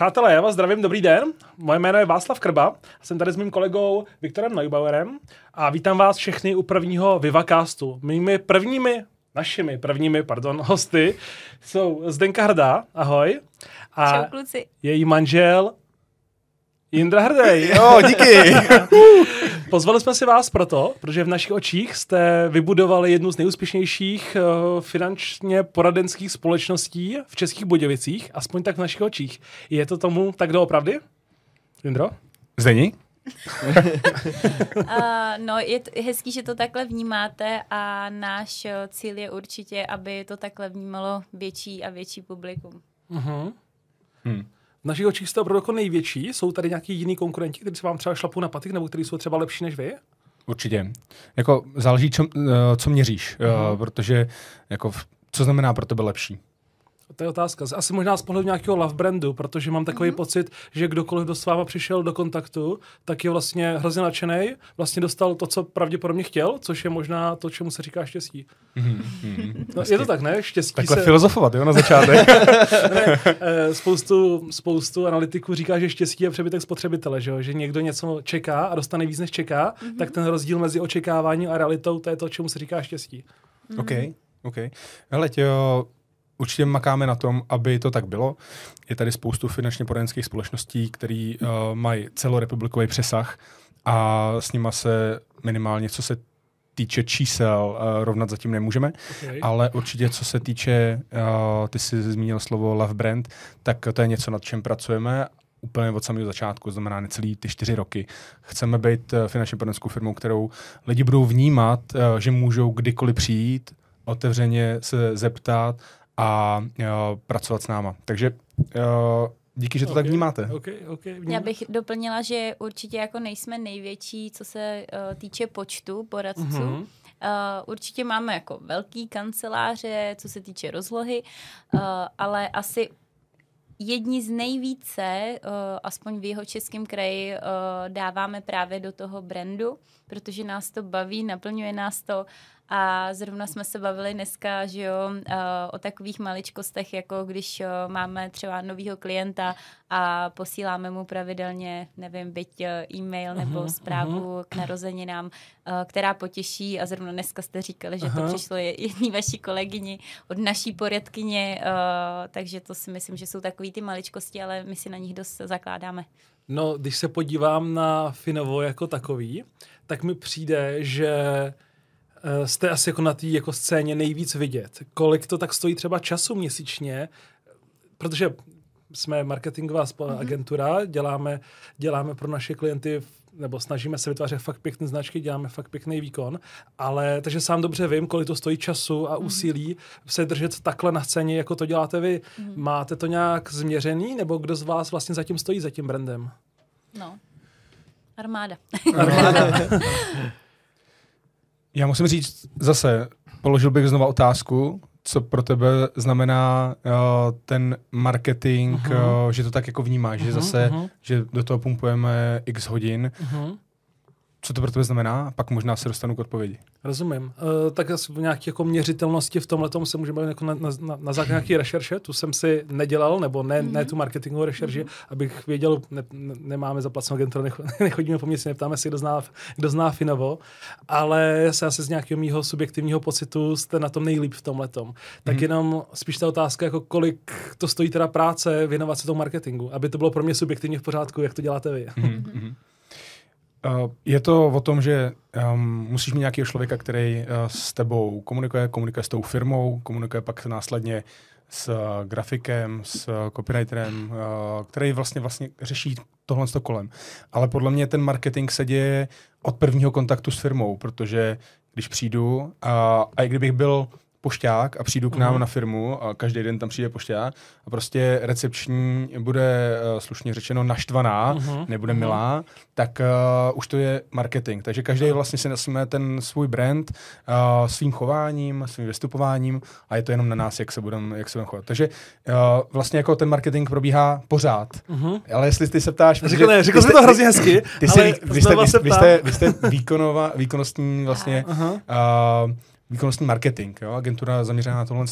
Přátelé, já vás zdravím, dobrý den. Moje jméno je Václav Krba, jsem tady s mým kolegou Viktorem Neubauerem a vítám vás všechny u prvního Vivacastu. Mými prvními, našimi prvními, pardon, hosty jsou Zdenka Hrdá, ahoj. A Čau, kluci. její manžel Jindra Hrdej. Jo, díky. Pozvali jsme si vás proto, protože v našich očích jste vybudovali jednu z nejúspěšnějších uh, finančně poradenských společností v Českých Budějovicích, aspoň tak v našich očích. Je to tomu tak doopravdy? Jindro? Zdení? uh, no, je, t- hezký, že to takhle vnímáte a náš uh, cíl je určitě, aby to takhle vnímalo větší a větší publikum. Uh-huh. Hmm. V našich očích jste opravdu jako největší. Jsou tady nějaký jiný konkurenti, kteří se vám třeba šlapou na patik, nebo kteří jsou třeba lepší než vy? Určitě. Jako záleží, čo, eh, co měříš, uh, protože jako, co znamená pro tebe lepší? To je otázka. Asi možná z pohledu nějakého love brandu, protože mám takový mm-hmm. pocit, že kdokoliv do s váma přišel do kontaktu, tak je vlastně hrozně nadšený, vlastně dostal to, co pravděpodobně chtěl, což je možná to, čemu se říká štěstí. Mm-hmm. No, je to tak, ne? Štěstí Takhle se... filozofovat, jo, na začátek. ne, eh, spoustu, spoustu analytiků říká, že štěstí je přebytek spotřebitele, že, že někdo něco čeká a dostane víc, než čeká, mm-hmm. tak ten rozdíl mezi očekáváním a realitou, to je to, čemu se říká štěstí. Mm-hmm. OK, OK. Hele, tějo, určitě makáme na tom, aby to tak bylo. Je tady spoustu finančně poradenských společností, které uh, mají celorepublikový přesah a s nima se minimálně, co se týče čísel, uh, rovnat zatím nemůžeme, okay. ale určitě co se týče, uh, ty jsi zmínil slovo love brand, tak to je něco, nad čem pracujeme úplně od samého začátku, znamená necelý ty čtyři roky. Chceme být finančně poradenskou firmou, kterou lidi budou vnímat, že můžou kdykoliv přijít, otevřeně se zeptat a jo, pracovat s náma. Takže jo, díky, že to okay, tak vnímáte. Okay, okay, Já bych doplnila, že určitě jako nejsme největší, co se uh, týče počtu poradců. Mm-hmm. Uh, určitě máme jako velký kanceláře, co se týče rozlohy, uh, ale asi jedni z nejvíce, uh, aspoň v jeho českém kraji, uh, dáváme právě do toho brandu, protože nás to baví, naplňuje nás to a zrovna jsme se bavili dneska, že jo, o takových maličkostech, jako když máme třeba novýho klienta a posíláme mu pravidelně, nevím, byť e, e-mail nebo zprávu uh-huh. k narozeninám, která potěší a zrovna dneska jste říkali, že uh-huh. to přišlo jedný vaší kolegyni od naší poradkyně, takže to si myslím, že jsou takový ty maličkosti, ale my si na nich dost zakládáme. No, když se podívám na Finovo jako takový, tak mi přijde, že Eh, jste asi jako na té jako scéně nejvíc vidět. Kolik to tak stojí třeba času měsíčně, protože jsme marketingová mm-hmm. agentura, děláme, děláme pro naše klienty nebo snažíme se vytvářet fakt pěkné značky, děláme fakt pěkný výkon, ale takže sám dobře vím, kolik to stojí času a mhm. úsilí mm-hmm. se držet takhle na scéně, jako to děláte vy. Mm-hmm. Máte to nějak změřený, nebo kdo z vás vlastně zatím stojí za tím brandem? No, armáda. armáda. Já musím říct zase, položil bych znova otázku, co pro tebe znamená uh, ten marketing, uh-huh. uh, že to tak jako vnímáš, uh-huh, že zase, uh-huh. že do toho pumpujeme x hodin. Uh-huh co to pro tebe znamená, pak možná se dostanu k odpovědi. Rozumím. Uh, tak v nějaké jako měřitelnosti v tomhle tom se můžeme jako na, na, na, na základě nějaké rešerše, tu jsem si nedělal, nebo ne, mm-hmm. ne tu marketingovou rešerši, mm-hmm. abych věděl, ne, ne, nemáme zaplacenou agenturu, nechodíme po měsíci, neptáme se, kdo zná, kdo zná Finovo, ale se asi z nějakého mýho subjektivního pocitu jste na tom nejlíp v tomhle tom. Tak mm-hmm. jenom spíš ta otázka, jako kolik to stojí teda práce věnovat se tomu marketingu, aby to bylo pro mě subjektivně v pořádku, jak to děláte vy. Mm-hmm. Uh, je to o tom, že um, musíš mít nějakého člověka, který uh, s tebou komunikuje, komunikuje s tou firmou, komunikuje pak následně s uh, grafikem, s uh, copywriterem, uh, který vlastně vlastně řeší tohle s kolem. Ale podle mě ten marketing se děje od prvního kontaktu s firmou, protože když přijdu a, a i kdybych byl pošťák a přijdu k nám uh-huh. na firmu a každý den tam přijde pošťák a prostě recepční bude uh, slušně řečeno naštvaná, uh-huh. nebude uh-huh. milá, tak uh, už to je marketing. Takže každý vlastně si nesme ten svůj brand uh, svým chováním, svým vystupováním a je to jenom na nás, jak se budeme jak se budem chovat. Takže uh, vlastně jako ten marketing probíhá pořád. Uh-huh. Ale jestli ty se ptáš... Řekl, ne, řekl jsi to hrozně hezky, ty jsi, vy, jste, vy, vy, jste, vy jste výkonová, výkonnostní vlastně uh-huh. uh, výkonnostní marketing, jo, agentura zaměřená na tohle.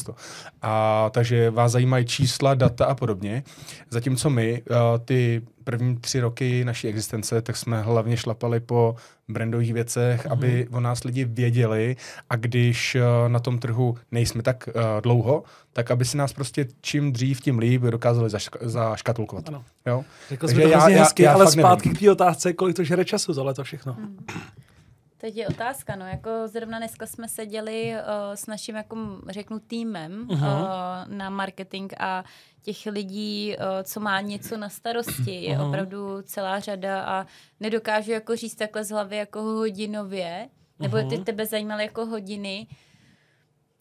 A takže vás zajímají čísla, data a podobně. Zatímco my uh, ty první tři roky naší existence, tak jsme hlavně šlapali po brandových věcech, mm-hmm. aby o nás lidi věděli a když uh, na tom trhu nejsme tak uh, dlouho, tak aby si nás prostě čím dřív, tím líp dokázali zaška- zaškatulkovat. Ano. Jo? Řekl jsme to hrozně hezky, já, já ale zpátky nevím. k té otázce, kolik to žere času, tohle to všechno. Mm. Teď je otázka, no, jako zrovna dneska jsme seděli uh, s naším, jako řeknu, týmem uh, na marketing a těch lidí, uh, co má něco na starosti, je uh-huh. opravdu celá řada a nedokážu jako říct takhle z hlavy jako hodinově, nebo uh-huh. ty tebe zajímaly jako hodiny,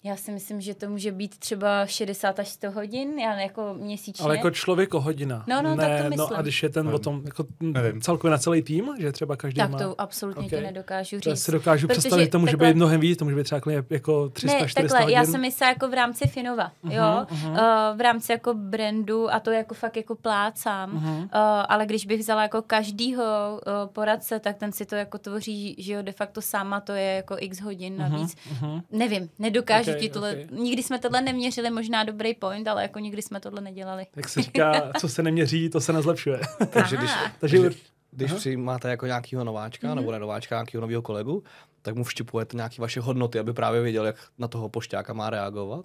já si myslím, že to může být třeba 60 až 100 hodin, já jako měsíčně. Ale jako člověk o hodina. No, no, ne, tak to myslím. No a když je ten no. o tom, jako Nevím. celkově na celý tým, že třeba každý tak má... Tak to absolutně okay. ti nedokážu říct. To si dokážu Protože představit, že to může takhle... být mnohem víc, to může být třeba jako 300, ne, 400 takhle, hodin. já jsem myslela jako v rámci Finova, uh-huh, jo, uh-huh. Uh, v rámci jako brandu a to jako fakt jako plácám, uh-huh. uh, ale když bych vzala jako každýho uh, poradce, tak ten si to jako tvoří, že jo, de facto sama to je jako x hodin navíc. Uh-huh, uh-huh. Nevím, nedokážu okay, ti tohle okay nikdy jsme tohle neměřili, možná dobrý point, ale jako nikdy jsme tohle nedělali. Tak se říká, co se neměří, to se nezlepšuje. Takže když, Takže, když, když přijímáte jako nějakého nováčka mm-hmm. nebo nenováčka, nějakého nového kolegu, tak mu vštěpujete nějaké vaše hodnoty, aby právě věděl, jak na toho pošťáka má reagovat?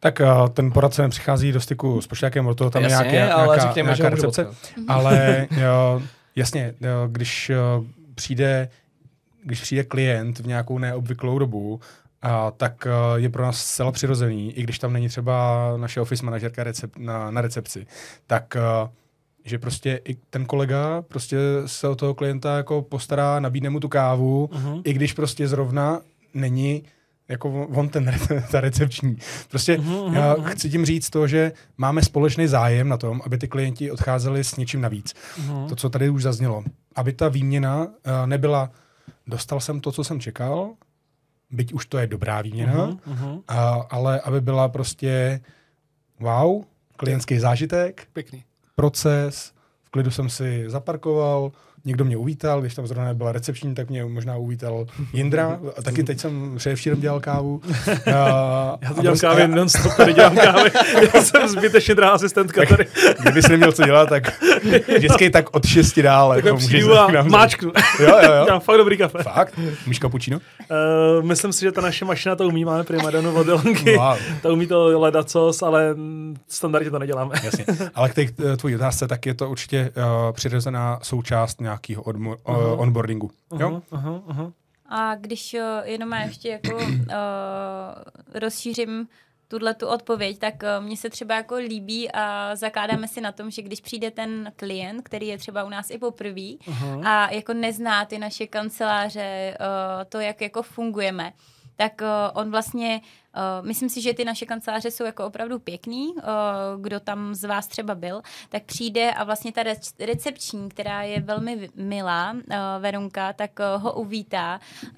Tak uh, ten poradce nepřichází do styku s pošťákem, o toho tam jasně, je nějaké, ale nějaká, řekněme, nějaká recepce. Mm-hmm. Ale jo, jasně, jo, když uh, přijde když přijde klient v nějakou neobvyklou dobu a, tak uh, je pro nás zcela přirozený, i když tam není třeba naše office manažerka recep, na, na recepci, tak uh, že prostě i ten kolega prostě se o toho klienta jako postará, nabídne mu tu kávu, uh-huh. i když prostě zrovna není jako on ten, ta recepční. Prostě uh-huh, já uh-huh. chci tím říct to, že máme společný zájem na tom, aby ty klienti odcházeli s něčím navíc. Uh-huh. To, co tady už zaznělo. Aby ta výměna uh, nebyla, dostal jsem to, co jsem čekal, byť už to je dobrá výměna, uh-huh, uh-huh. A, ale aby byla prostě wow, klientský zážitek, Pěkný. proces, v klidu jsem si zaparkoval, někdo mě uvítal, když tam zrovna nebyla recepční, tak mě možná uvítal Jindra. A taky teď jsem předevčírem dělal kávu. A, já to dělám prostě, kávy non stop, tady dělám kávy. Já jsem zbytečně drahá asistentka tady. Kdyby jsi neměl co dělat, tak vždycky tak od šesti dál. Tak jako můžeš a máčknu. Jo, jo, jo. Dělám fakt dobrý kafe. Fakt? Míš kapučino? Uh, myslím si, že ta naše mašina to umí, máme primadonu od Wow. To umí to ledacos, ale standardně to neděláme. Jasně. Ale k té tvojí otázce, tak je to určitě uh, přirozená součást nějakého uh-huh. onboardingu. Uh-huh, jo? Uh-huh, uh-huh. A když uh, jenom já ještě jako uh, rozšířím tuhle tu odpověď, tak uh, mně se třeba jako líbí a zakládáme si na tom, že když přijde ten klient, který je třeba u nás i poprvé uh-huh. a jako nezná ty naše kanceláře, uh, to, jak jako fungujeme, tak uh, on vlastně Uh, myslím si, že ty naše kanceláře jsou jako opravdu pěkný, uh, kdo tam z vás třeba byl, tak přijde a vlastně ta recepční, která je velmi milá, uh, Verunka, tak uh, ho uvítá, uh,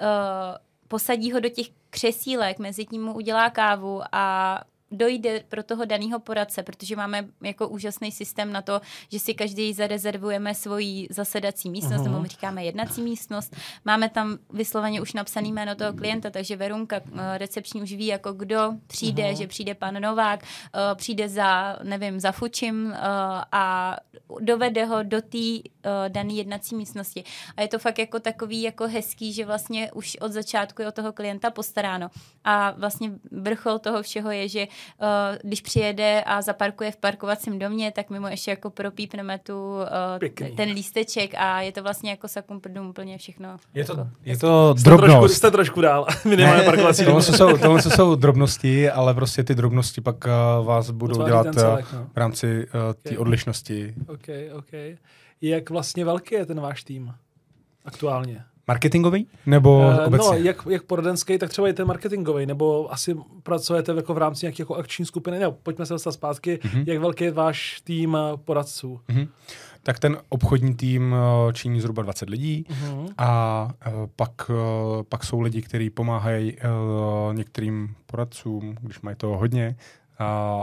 posadí ho do těch křesílek, mezi tím mu udělá kávu a dojde pro toho daného poradce, protože máme jako úžasný systém na to, že si každý zarezervujeme svoji zasedací místnost, nebo my říkáme jednací místnost. Máme tam vysloveně už napsaný jméno toho klienta, takže Verunka eh, recepční už ví, jako kdo přijde, uh-huh. že přijde pan Novák, uh, přijde za, nevím, za Fučím uh, a dovede ho do té dané jednací místnosti. A je to fakt jako takový jako hezký, že vlastně už od začátku je o toho klienta postaráno. A vlastně vrchol toho všeho je, že když přijede a zaparkuje v parkovacím domě, tak mimo ještě jako propípneme tu, uh, ten lísteček a je to vlastně jako sakumprdum úplně všechno. Je to, jako, je to drobnost. Trošku, jste trošku dál. My nemáme parkovací tohle, jsou, tohle jsou drobnosti, ale prostě ty drobnosti pak uh, vás budou Utváří dělat celek, no. v rámci uh, té okay. odlišnosti. OK, OK. Jak vlastně velký je ten váš tým aktuálně? Marketingový? Nebo uh, obecně? No, jak, jak poradenský, tak třeba i ten marketingový, nebo asi pracujete jako v rámci nějaké jako akční skupiny, nebo pojďme se dostat zpátky, mm-hmm. jak velký je váš tým eh, poradců? Mm-hmm. Tak ten obchodní tým eh, činí zhruba 20 lidí mm-hmm. a pak, pak jsou lidi, kteří pomáhají některým poradcům, když mají toho hodně,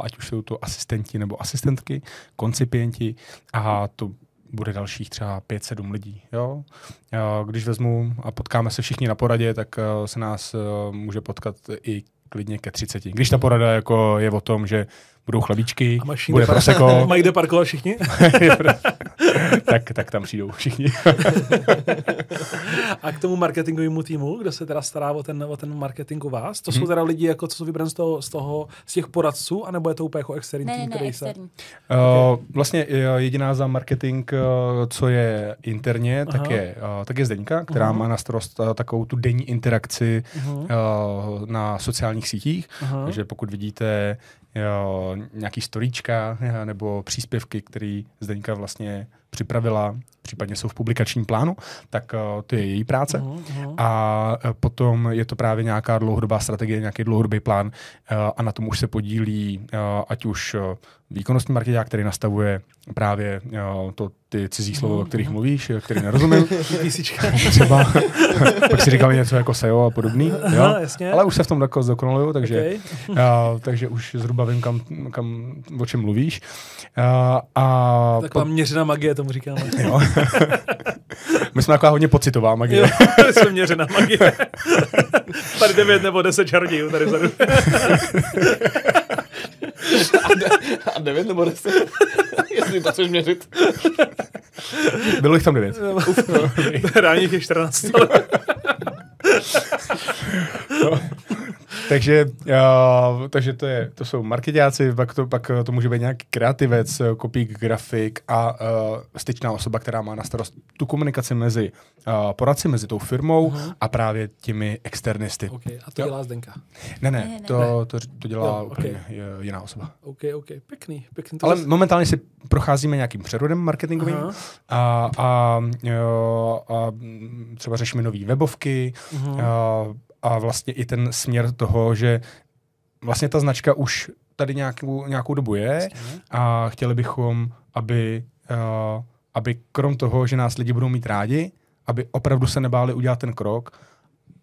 ať už jsou to asistenti nebo asistentky, koncipienti a to bude dalších třeba 5-7 lidí. Jo? Když vezmu a potkáme se všichni na poradě, tak se nás může potkat i klidně ke 30. Když ta porada jako je o tom, že budou chlebíčky, bude par- proseko. Mají kde parkovat všichni? tak, tak tam přijdou všichni. a k tomu marketingovému týmu, kdo se teda stará o ten, o ten marketing u vás, to hmm. jsou teda lidi, jako, co jsou vybraní z toho, z toho, z těch poradců, anebo je to úplně jako externí ne, tým, ne, který externí. se... Uh, vlastně jediná za marketing, uh, co je interně, Aha. tak je, uh, tak je Zdeňka, která uh-huh. má na starost uh, takovou tu denní interakci uh-huh. uh, na sociálních sítích. Uh-huh. Takže pokud vidíte jo, nějaký storíčka nebo příspěvky, které Zdeňka vlastně připravila, případně jsou v publikačním plánu, tak uh, to je její práce. Uh-huh, uh-huh. A uh, potom je to právě nějaká dlouhodobá strategie, nějaký dlouhodobý plán uh, a na tom už se podílí uh, ať už uh, výkonnostní marketák, který nastavuje právě uh, to, ty cizí slovo, uh-huh. o kterých mluvíš, který nerozumím. Třeba. pak si říkali něco jako SEO a podobný. Jo? Aha, jasně. Ale už se v tom jako zdokonaluju, takže, okay. uh, takže už zhruba vím, kam, kam, o čem mluvíš. Uh, a Taková po... měřená magie tomu říkáme. Jo. My jsme taková hodně pocitová magie. Jo, jsme měřená magie. tady 9 nebo 10 čarodějů tady vzadu. a, de, a 9 nebo 10? Jestli to chceš měřit. Bylo jich tam 9. Uf, no. Reálně je 14. no. takže, uh, takže to, je, to jsou marketáci, pak to, pak to může být nějaký kreativec, kopík, grafik a uh, styčná osoba, která má na starost tu komunikaci mezi uh, poradci, mezi tou firmou uh-huh. a právě těmi externisty. Okay. A to dělá Zdenka? Ne, ne, ne, ne. To, to, to dělá jo, okay. úplně jiná osoba. OK, OK, pěkný. pěkný. Ale zase... momentálně si procházíme nějakým přerodem marketingovým uh-huh. a, a, jo, a třeba řešíme nové webovky, uh-huh. A, a vlastně i ten směr toho, že vlastně ta značka už tady nějakou, nějakou dobu je a chtěli bychom, aby, uh, aby krom toho, že nás lidi budou mít rádi, aby opravdu se nebáli udělat ten krok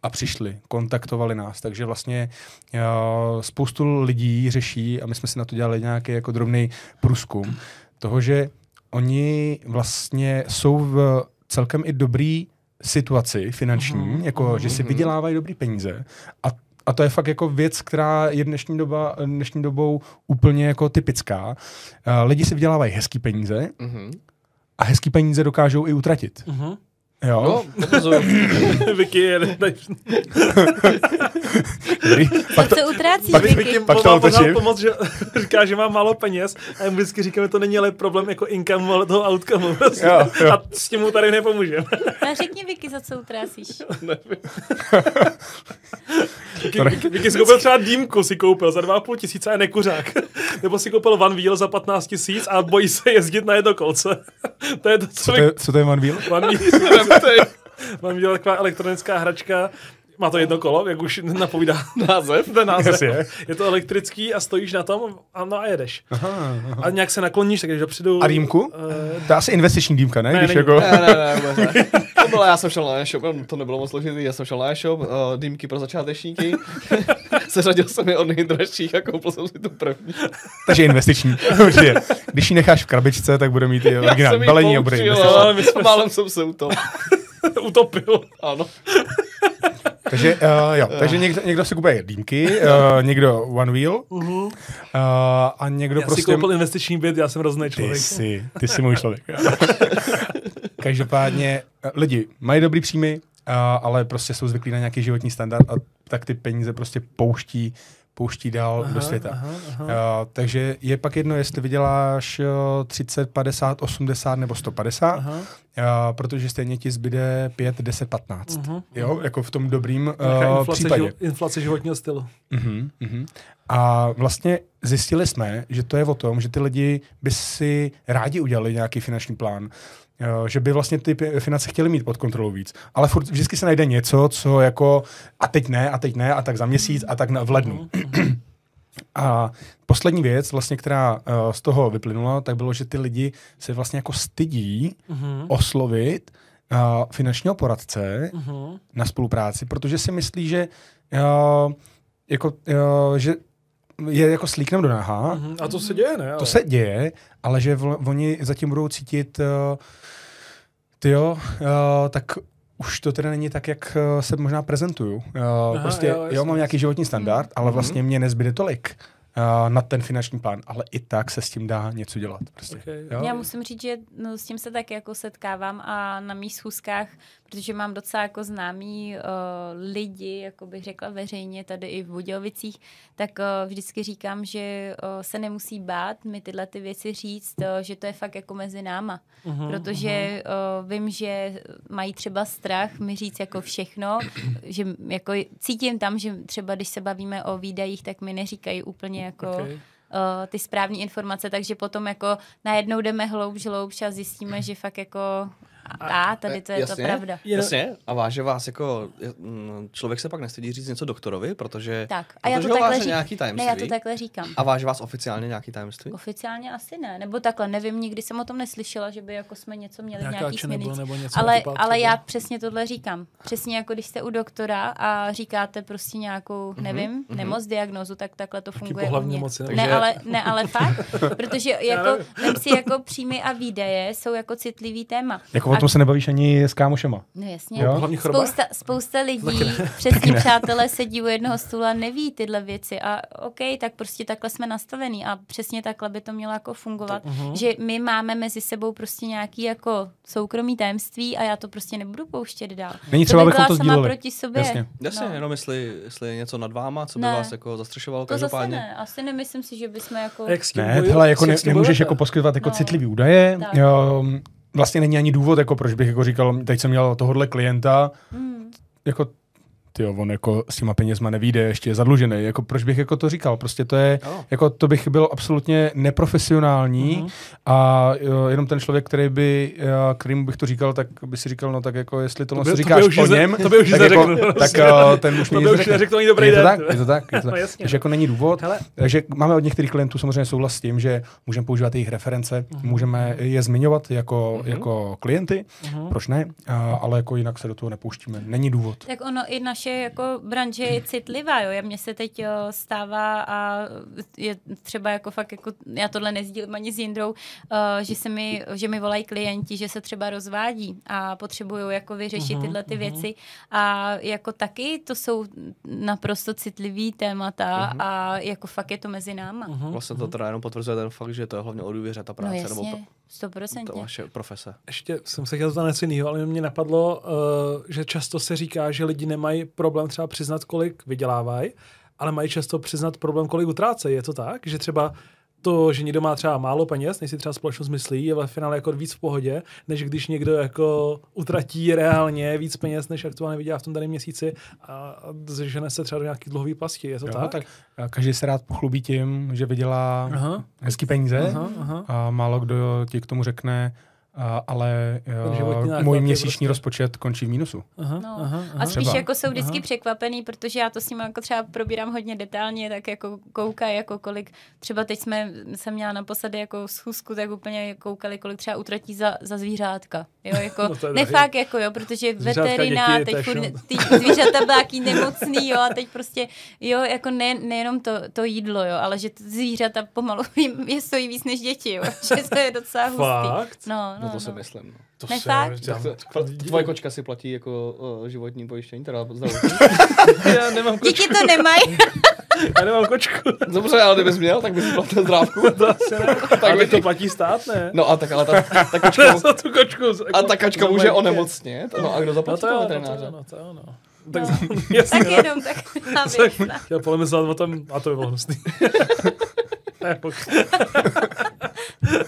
a přišli, kontaktovali nás. Takže vlastně uh, spoustu lidí řeší, a my jsme si na to dělali nějaký jako drobný průzkum, toho, že oni vlastně jsou v celkem i dobrý situaci finanční, uh-huh, jako uh-huh. že si vydělávají dobrý peníze a a to je fakt jako věc, která je dnešní, doba, dnešní dobou úplně jako typická. Uh, lidi si vydělávají hezký peníze uh-huh. a hezký peníze dokážou i utratit. Uh-huh. Jo. No, Vicky je... Dobrý. Pak to, utrácí, pak, Vicky. Vicky pak to pomoc, že říká, že má málo peněz a jim vždycky říkáme, to není ale problém jako income, ale toho outcome. Prostě. Jo, jo. A s tím mu tady nepomůžeme. A řekni, Vicky, za co utrácíš. Vicky, si koupil třeba dýmku, si koupil za 2,5 tisíce a je nekuřák. Nebo si koupil Van Wheel za 15 tisíc a bojí se jezdit na jedno kolce. to je to, co, co, to je, co to je Van Wheel? Van Wheel. Mám dělat taková elektronická hračka, má to jedno kolo, jak už napovídá název. Ten název. je. je to elektrický a stojíš na tom a, no a jedeš. Aha, aha. A nějak se nakloníš, tak jdeš dopředu. A dýmku? Uh, to je asi investiční dýmka, ne? Ne, Když ne, jako... ne, ne, ne, ne. Bylo, já jsem šel na e-shop, to nebylo moc složitý, já jsem šel na e-shop, uh, dýmky pro začátečníky. Seřadil jsem je od nejdražších a koupil jsem si tu první. Takže investiční. Když ji necháš v krabičce, tak bude mít i originální balení a bude investiční. Málem jsem se utopil. utopil. Ano. Takže, uh, jo, takže někdo, někdo si kupuje dýmky, uh, někdo One Wheel uh-huh. uh, a někdo já prostě... Já si koupil investiční byt, já jsem roznej člověk. Ty jsi, ty jsi můj člověk. Každopádně lidi mají dobrý příjmy, uh, ale prostě jsou zvyklí na nějaký životní standard a tak ty peníze prostě pouští pouští dál aha, do světa. Aha, aha. Uh, takže je pak jedno, jestli vyděláš uh, 30, 50, 80 nebo 150, aha. Uh, protože stejně ti zbyde 5, 10, 15. Uh-huh, jo, jako v tom dobrým uh, inflace, případě. Živo, inflace životního stylu. Uh-huh, uh-huh. A vlastně zjistili jsme, že to je o tom, že ty lidi by si rádi udělali nějaký finanční plán, že by vlastně ty finance chtěli mít pod kontrolou víc. Ale furt vždycky se najde něco, co jako a teď ne, a teď ne, a tak za měsíc, a tak na, v lednu. A poslední věc, vlastně, která uh, z toho vyplynula, tak bylo, že ty lidi se vlastně jako stydí uh-huh. oslovit uh, finančního poradce uh-huh. na spolupráci, protože si myslí, že uh, jako, uh, že je jako slíknem do náha. Mhm, A to se děje, ne? To Ale- se děje, ale že vl- oni zatím budou cítit, uh, tyjo, uh, tak už to teda není tak, jak uh, se možná prezentuju. Uh, Aha, prostě jo, jo, jo, mám nějaký životní standard, ale vlastně mě nezbyde tolik uh, na ten finanční plán, ale i tak se s tím dá něco dělat. Prostě. Okay. Jo? Já musím říct, že no, s tím se taky jako setkávám a na mých schůzkách, protože mám docela jako známý uh, lidi, jako bych řekla veřejně tady i v Budějovicích, tak uh, vždycky říkám, že uh, se nemusí bát mi tyhle ty věci říct, uh, že to je fakt jako mezi náma. Mhm, protože uh, vím, že mají třeba strach mi říct jako všechno, že jako cítím tam, že třeba když se bavíme o výdajích, tak mi neříkají úplně jako Okay. ty správné informace, takže potom jako najednou jdeme hloubš, hloubš a zjistíme, že fakt jako a tady to je Jasně, to pravda. Jasně, a váže vás jako, mm, člověk se pak nestydí říct něco doktorovi, protože, Tak, a já protože to takhle říkám. nějaký tajemství. Ne, já to takhle říkám. A váže vás oficiálně nějaký tajemství? Oficiálně asi ne, nebo takhle, nevím, nikdy jsem o tom neslyšela, že by jako jsme něco měli v Nějaká nějaký směrnici. nebo něco Ale, ale já přesně tohle říkám. Přesně jako když jste u doktora a říkáte prostě nějakou, nevím, nemoc, diagnózu, tak takhle to funguje u mě. Ne, ale, ne, ale fakt, protože jako, vem si jako příjmy a výdaje jsou jako citlivý téma. Jako o tom se nebavíš ani s kámošema. No jasně. Jo? Spousta, spousta lidí, přesně přátelé, sedí u jednoho stůla, neví tyhle věci a OK, tak prostě takhle jsme nastavení a přesně takhle by to mělo jako fungovat, Mhm. že my máme mezi sebou prostě nějaký jako soukromý tajemství a já to prostě nebudu pouštět dál. Není to třeba, bych abychom byla to sama sdíleli. proti sobě. Jasně. Jasně, No. jenom jestli, jestli je něco nad váma, co by Ne. vás jako zastřešovalo To zase každopádně. ne, asi nemyslím si, že bychom jako... Jak Ne, hele, jako jak ne, nemůžeš jako poskytovat jako No. citlivý údaje. Vlastně není ani důvod, jako proč bych jako říkal, teď jsem měl tohohle klienta, Hmm. jako ty on jako s těma penězma nevíde, ještě je zadlužený. Jako proč bych jako to říkal? Prostě to je, Jo. jako to bych byl absolutně neprofesionální Mhm. a jo, jenom ten člověk, který by, eh, kterýmu bych to říkal, tak by si říkal, no tak jako jestli tohle To by- to to říkáš by už o něm, to by už tak, jako, tak eh, ten už To by už neřekl ani dobrý je to tak, je to tak, je to No tak. jasně, Takže no. jako není důvod. Hele. Takže máme od některých klientů samozřejmě souhlas s tím, že můžeme používat jejich reference, Mhm. můžeme je zmiňovat jako, Mhm. jako klienty, Mhm. proč ne, a, ale jako jinak se do toho nepouštíme. Není důvod. Tak ono i naše jako branže je citlivá, jo. Mně se teď jo, stává a je třeba jako fakt jako, já tohle nezdílím ani s Jindrou, uh, že se mi, že mi volají klienti, že se třeba rozvádí a potřebují jako vyřešit tyhle ty věci a jako taky to jsou naprosto citlivý témata a jako fakt je to mezi náma. Mhm. Vlastně to teda jenom potvrzuje ten fakt, že to je hlavně o důvěře, ta No práce, nebo jasně, to, to stoprocentně. vaše profese. Ještě jsem se chtěl zeptat něco jiného, ale mě napadlo, uh, že často se říká, že lidi nemají problém třeba přiznat, kolik vydělávají, ale mají často přiznat problém, kolik utrácejí. Je to tak, že třeba to, že někdo má třeba málo peněz, než si třeba společnost myslí, je ve finále jako víc v pohodě, než když někdo jako utratí reálně víc peněz, než aktuálně vydělá v tom daném měsíci a zžene se třeba do nějaký dlouhý pasti. Je to Jo, tak? tak a každý se rád pochlubí tím, že vydělá Aha. hezký peníze Aha, aha. a málo kdo ti k tomu řekne, a, ale náklad můj měsíční prostě- rozpočet končí v mínusu. Aha, No. aha, A aha. spíš Třeba. jako jsou vždycky Aha. překvapený, protože já to s ním jako třeba probírám hodně detailně, tak jako koukají, jako kolik, třeba teď jsme, jsem měla naposledy jako schůzku, tak úplně koukali, kolik třeba utratí za, za zvířátka. Jo, jako, No to je ne drahý. fakt, jako jo, protože veterina, děti, teď furt, ty zvířata byly jaký nemocný, jo, a teď prostě, jo, jako ne, nejenom to, to jídlo, jo, ale že zvířata pomalu jim- je stojí víc než děti, jo, že to je docela hustý. Fakt? No, no, No to no. si myslím. No. To Ne, se- fakt? já- Tvoje kočka si platí jako uh, životní pojištění, teda zdravotní. Já nemám kočku. Děti to nemají. Já nemám kočku. Dobře, ale kdybys měl, tak bys platil zdrávku. To asi ne. Tak ale by to platí stát, ne? No a tak ale ta, ta kočka, Já za tu kočku. a ta kačka může onemocnit. No a kdo No zaplatí to no to no to. Tak No. jasně, Tak no. jenom tak na chtěl polemizovat o tom, a to by bylo hnusný. Ne, pok-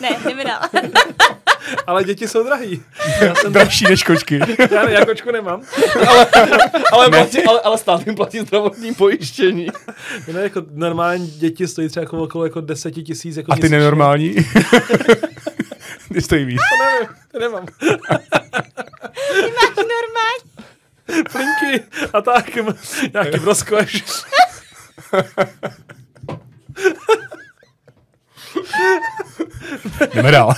Ne, jdeme dál. Ale děti jsou drahý. Já, jsem, Dražší než kočky. já, já kočku nemám. Ale, platí, ale, ale stát jim platí zdravotní pojištění. Jinak jako normální děti stojí třeba jako okolo jako deseti tisíc. Jako A ty nenormální? ty stojí víc. To nevím, to nemám. Máš normální. Plinky a tak, nějaký broskveš. Jdeme dál.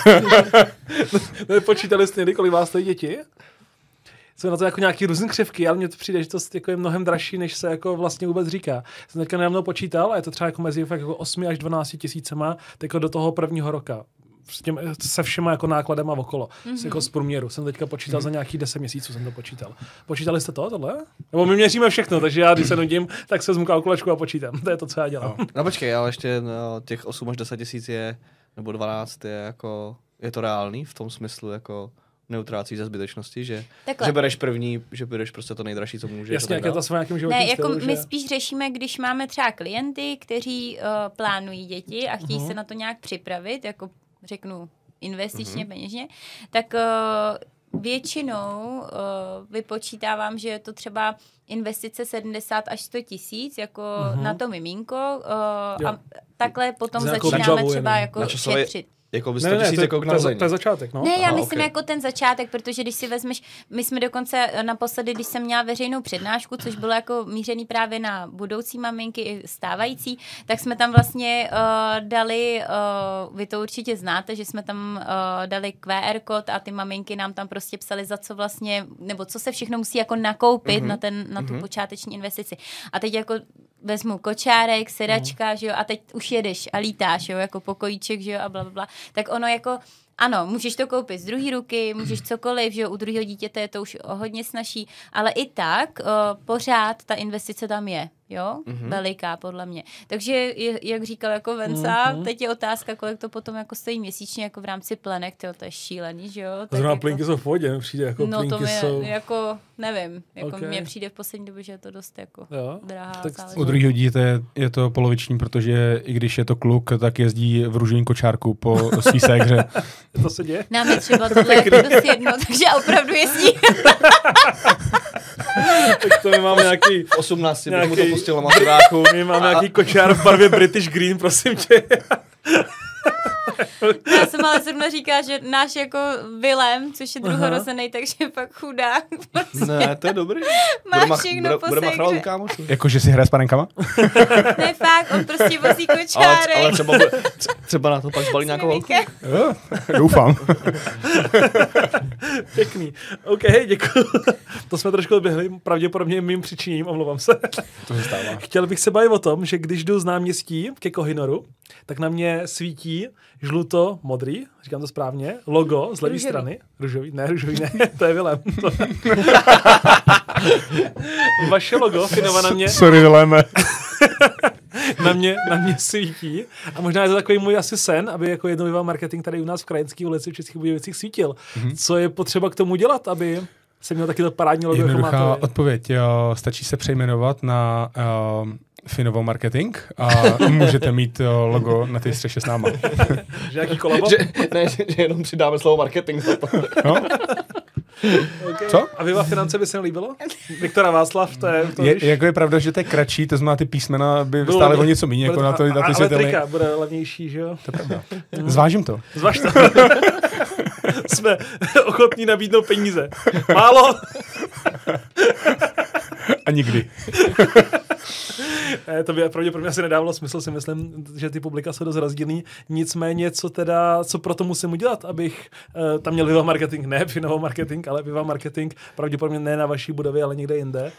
Počítali jste někdy, kolik vás stojí děti? jsou na to jako nějaký různé křivky, ale mně to přijde, že to jako je mnohem dražší, než se jako vlastně vůbec říká. Jsem teďka nedávno počítal a je to třeba jako mezi jako 8 až 12 tisícema jako do toho prvního roka s těm, se všema jako nákladem a okolo. Mm-hmm. Jako z průměru. Jsem teďka počítal mm-hmm. za nějakých 10 měsíců jsem to počítal. Počítali jste to, tohle? Nebo my měříme všechno, takže já, když se nudím, tak se vezmu kalkulačku a počítám. To je to, co já dělám. No, no počkej, ale ještě no, těch 8 až 10 tisíc je, nebo 12 je jako, je to reálný v tom smyslu, jako neutrácí ze zbytečnosti, že, že bereš první, že bereš prostě to nejdražší, co můžeš. Jasně, jak je to s nějakým životním Ne, jako stylu, my že... spíš řešíme, když máme třeba klienty, kteří uh, plánují děti a chtějí uh-huh. se na to nějak připravit, jako řeknu investičně, uh-huh. peněžně, tak uh, většinou uh, vypočítávám, že je to třeba investice 70 až 100 tisíc jako uh-huh. na to miminko uh, a takhle potom začínáme třeba jako šetřit. Jako by 100 ne, ne, tisíc jako to, to je začátek, no. Ne, já Aha, myslím okay. jako ten začátek, protože když si vezmeš, my jsme dokonce naposledy, když jsem měla veřejnou přednášku, což bylo jako mířený právě na budoucí maminky i stávající, tak jsme tam vlastně uh, dali, uh, vy to určitě znáte, že jsme tam uh, dali QR kód a ty maminky nám tam prostě psali, za co vlastně, nebo co se všechno musí jako nakoupit mm-hmm. na, ten, na tu mm-hmm. počáteční investici. A teď jako vezmu kočárek, sedačka, mm. že jo, a teď už jedeš a lítáš, jo, jako pokojíček, že jo, a bla, bla, bla. Tak ono jako ano, můžeš to koupit z druhé ruky, můžeš cokoliv, že u druhého dítěte je to už hodně snažší, ale i tak uh, pořád ta investice tam je, jo, mm-hmm. veliká podle mě. Takže jak říkal jako Venca, mm-hmm. teď je otázka, kolik to potom jako stojí měsíčně jako v rámci plenek, tyjo, to je šílený, že jo. Zrovna jako, plinky jsou v pohodě, přijde jako No plinky to mě, jsou... jako, nevím, jako okay. mně přijde v poslední době, že je to dost jako jo? drahá tak U druhého dítěte je to poloviční, protože i když je to kluk, tak jezdí v růžovém kočárku po svý ségře. to se děje? Nám je třeba tohle jako dost jedno, takže opravdu jezdí. tak to my máme nějaký... V 18 nějaký, bych mu to pustil na maturáku. My máme a... nějaký kočár v barvě British Green, prosím tě. Já jsem ale zrovna říká, že náš jako Vilem, což je druhorozený, takže pak chudák. Prostě ne, to je dobrý. Má bude všechno bude, bude. Jako, že si hraje s panenkama? ne, fakt, on prostě vozí kočárek. Ale, ale třeba, bude, třeba na to pak zbalí nějakou holku. Doufám. Pěkný. OK, děkuji. To jsme trošku odběhli, pravděpodobně mým přičiním, omlouvám se. To se stává. Chtěl bych se bavit o tom, že když jdu z náměstí ke Kohinoru, tak na mě svítí žluto, modrý, říkám to správně, logo z levé strany. Ružový, ne, ružový ne, to je Vilem. Vaše logo, Finova na mě. Sorry, Vileme. na mě, na mě svítí. A možná je to takový můj asi sen, aby jako jednou marketing tady u nás v Krajinské ulici v Českých Budějovicích svítil. Mm-hmm. Co je potřeba k tomu dělat, aby jsem měl taky to parádní logo. Jako Jednoduchá jako odpověď. Jo, stačí se přejmenovat na uh, Finovo marketing a můžete mít logo na té střeše s náma. že jaký kolabo? Že, ne, že, že jenom přidáme slovo marketing za to. No? Okay. Co? A Viva Finance by se líbilo? Viktora Václav, to je... To je jako je pravda, že to je kratší, to znamená ty písmena by Bylo stále o něco méně, jako na to, na ty Ale trika bude levnější, že jo? To je pravda. Zvážím to. Zvaž to. Jsme ochotní nabídnout peníze. Málo? A nikdy. to by pravděpodobně asi nedávalo smysl, si myslím, že ty publika jsou dost rozdílný. Nicméně, co teda, co pro to musím udělat, abych uh, tam měl Viva Marketing, ne Finovo Marketing, ale Viva Marketing, pravděpodobně ne na vaší budově, ale někde jinde.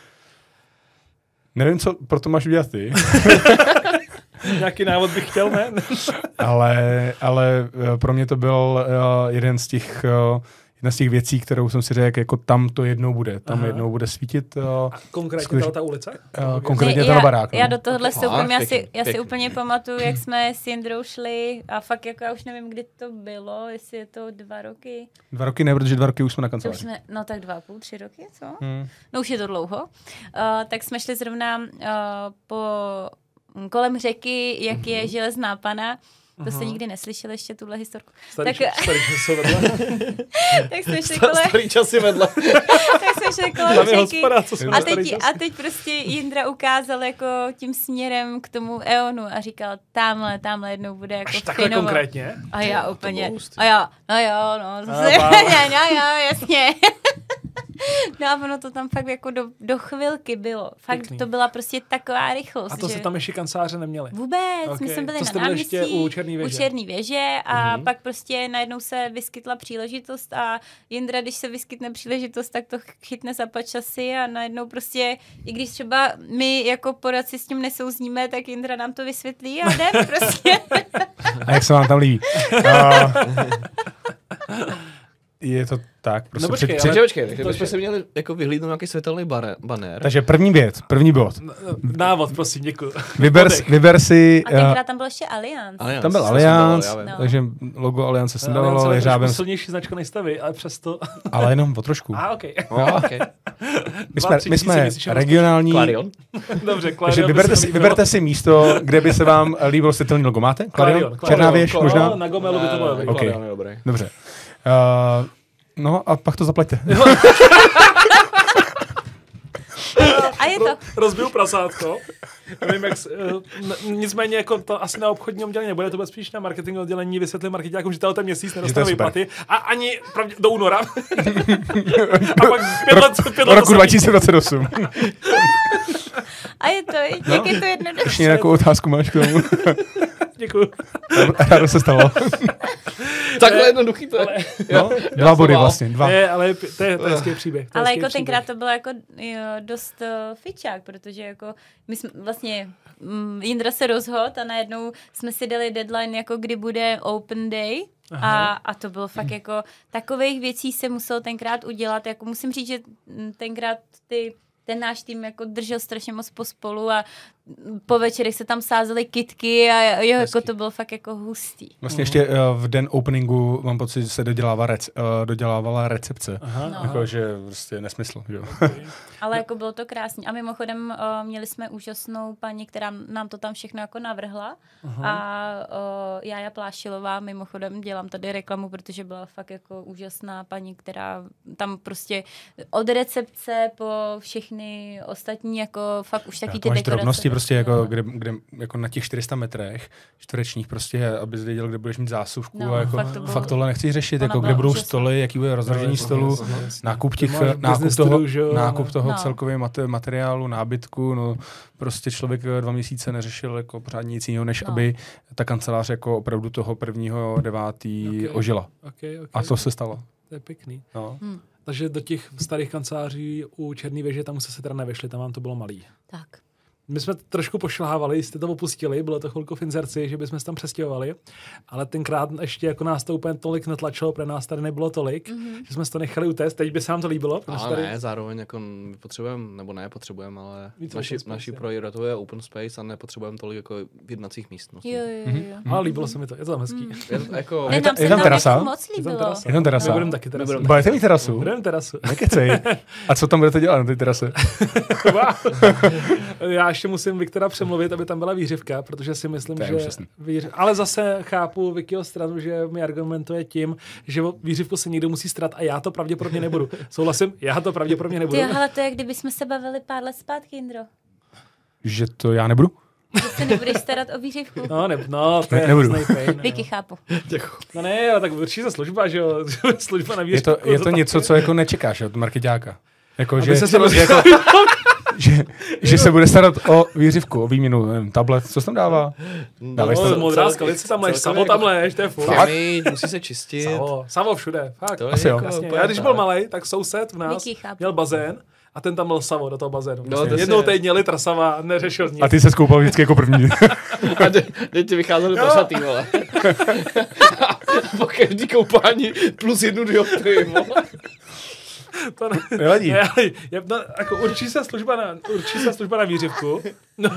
Nevím, co pro to máš udělat ty. Nějaký návod bych chtěl, ne? ale, ale eh, pro mě to byl uh, jeden z těch uh, jedna z těch věcí, kterou jsem si řekl, jako tam to jednou bude, tam Aha. jednou bude svítit. Uh, a konkrétně skutečně, ta ulice? Uh, konkrétně ten barák. Já, no. do tohohle vstoupím, já, si, já si úplně pamatuju, jak jsme s Jindrou šli a fakt jako já už nevím, kdy to bylo, jestli je to dva roky. Dva roky ne, protože dva roky už jsme na kanceláři. Jsme, no tak dva půl, tři roky, co? Hmm. No už je to dlouho. Uh, tak jsme šli zrovna uh, po kolem řeky, jak je mhm. železná pana to jste nikdy neslyšeli ještě tuhle historku. Starý, tak, starý časy vedle. tak jsme šli kolem... Starý časy vedle. tak jsme šli kolem řeky. a, teď, a teď prostě Jindra ukázal jako tím směrem k tomu Eonu a říkal, tamhle, tamhle jednou bude jako Až takhle Finova. konkrétně? A já úplně. A já, no jo, no, zase, no, no, jo, jasně. no a ono to tam fakt jako do, do chvilky bylo. Fakt Pěkný. to byla prostě taková rychlost. A to že... se tam ještě kanceláře neměli? Vůbec, okay. my jsme byli to na náměstí, ještě u Černý věže. U Černý věže a mm-hmm. pak prostě najednou se vyskytla příležitost a Jindra, když se vyskytne příležitost, tak to chytne za pačasy a najednou prostě, i když třeba my jako poradci s tím nesouzníme, tak Jindra nám to vysvětlí a jde prostě. a jak se vám tam líbí? Uh, je to tak, prostě no počkej, před, ale... počkej, takže bychom se měli jako vyhlídnout nějaký světelný bar, banner. Takže první věc, první bod. Návod, prosím, děkuji. Vyber, vyber si... A tenkrát tam byl ještě Allianz. Allianz. Tam byl Allianz, no. takže logo Alliance se dávalo jeřábem. silnější značka než stavy, ale přesto... ale jenom po trošku. A, ok. No, okay. My jsme, my jsme regionální... Klarion. Dobře, Klarion. Takže vyberte si, vyberte si místo, kde by se vám líbilo světelný logo. Máte? Klarion? Černá věž, možná? Na Gomelu by to bylo. Dobře. Uh, No a pak to zaplaťte. a je to. Rozbiju prasátko. Nevím, jak, uh, nicméně jako to asi na obchodním oddělení nebude, to bude spíš na marketing oddělení, vysvětlím marketákům, že ten měsíc nedostane výplaty a ani pravdě, do února. a pak pět let, pět let roku 2028. a je to, jak no. je to jednoduché. Ještě nějakou otázku máš k tomu? Děkuju. Rádo se stalo. Takhle jednoduchý to je. No, dva body vlastně, dva. Je, ale to je, to je hezký příběh. To ale jako tenkrát to bylo jako jo, dost uh, fičák, protože jako my jsme vlastně um, Jindra se rozhod a najednou jsme si dali deadline, jako kdy bude open day, a, a to bylo fakt jako, takových věcí se muselo tenkrát udělat, jako musím říct, že tenkrát ty ten náš tým jako držel strašně moc pospolu a po večerech se tam sázely kitky a jo, jako to bylo fakt jako hustý. Vlastně ještě uh, v den openingu mám pocit, že se dodělává rec, uh, dodělávala recepce. Aha. No. Jako, že prostě nesmysl. Že? Okay. Ale jako bylo to krásný. A mimochodem uh, měli jsme úžasnou paní, která nám to tam všechno jako navrhla. Aha. A uh, Jája Plášilová, mimochodem dělám tady reklamu, protože byla fakt jako úžasná paní, která tam prostě od recepce po všechny ostatní jako fakt už taky ty dekorace prostě jako, kde, kde, jako na těch 400 metrech čtverečních prostě, abys věděl, kde budeš mít zásuvku no, a jako fakt, to bylo, fakt tohle nechci řešit, jako kde budou stoly, jaký bude rozvržení no, stolu, nákup těch, nákup toho, nákup toho no. celkově materiálu, nábytku, no prostě člověk dva měsíce neřešil jako pořád nic jiného, než no. aby ta kancelář jako opravdu toho prvního devátý okay. ožila. Okay, okay. A to se stalo. To je pěkný. No. Hmm. Takže do těch starých kanceláří u Černé věže tam se teda nevešli, tam vám to bylo malý. Tak. My jsme trošku pošlhávali, jste to opustili, bylo to chvilku v inzerci, že bychom se tam přestěhovali, ale tenkrát ještě jako nás to úplně tolik netlačilo, pro nás tady nebylo tolik, mm-hmm. že jsme to nechali utéct, teď by se nám to líbilo. Ale tady... ne, zároveň jako potřebujeme, nebo ne potřebujeme, ale Víc naši, space, naši prioritou je open space a nepotřebujeme tolik jako v jednacích místností. Jo, jo, jo. Mm-hmm. Ale líbilo se mi to, je to tam hezký. Mm. Je, jako... je, tam, je tam terasa? Moc líbilo. Je tam terasa? Budeme taky terasu. Budete mít terasu? Budeme terasu. Nekecej. A co tam budete dělat na té terase? Já ještě musím Viktora přemluvit, aby tam byla výřivka, protože si myslím, že... Výř... Ale zase chápu Vikyho stranu, že mi argumentuje tím, že výřivku se někdo musí strat a já to pravděpodobně nebudu. Souhlasím, já to pravděpodobně nebudu. Ty, ale to je, kdyby jsme se bavili pár let zpátky, Indro. Že to já nebudu? Že se nebudeš starat o výřivku. No, ne, no to ne, je nebudu. Pain, Vicky, chápu. Děkuji. No ne, ale tak určitě služba, že jo, služba na výřivku. Je to, je to, něco, co jako nečekáš od marketáka. Jako, že, se jako, že, že se bude starat o výřivku, o výměnu nevím, tablet, co se tam dává? No, no modrá skalice tam lež, samo tam lež, to je furt. musí se čistit. Savo, savo všude, fakt. To Asi jako, jo. Já když byl malý, tak soused v nás měl bazén a ten tam byl Savo do toho bazénu. No, vlastně. Jednou týdně litr Sava a neřešil nic. A ty se skoupal vždycky jako první. a teď ti vycházeli posatý, vole. po každý koupání plus jednu dioptrii, vole to ne, Nevadí. Ne, je, no, jako určí se služba na, určí se služba na výřivku no,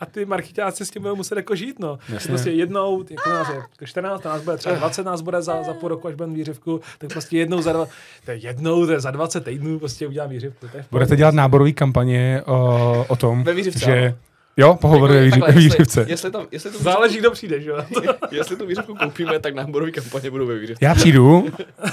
a ty marketáci s tím budou muset jako žít, no. Jasně. Prostě jednou, jako nás je 14, nás bude třeba 20 nás bude za, za půl roku, až budeme výřivku, tak prostě jednou za, dva, to je jednou, to je za 20 týdnů prostě udělám výřivku. Budete dělat náborový kampaně o, o tom, Ve výřivce, že... Jo, pohovory jako, ve výřivce. Jestli, jestli, tam, jestli to Záleží, kdo přijde, že jo? jestli tu výřivku koupíme, tak náborové kampaně budou ve výřivce. Já přijdu,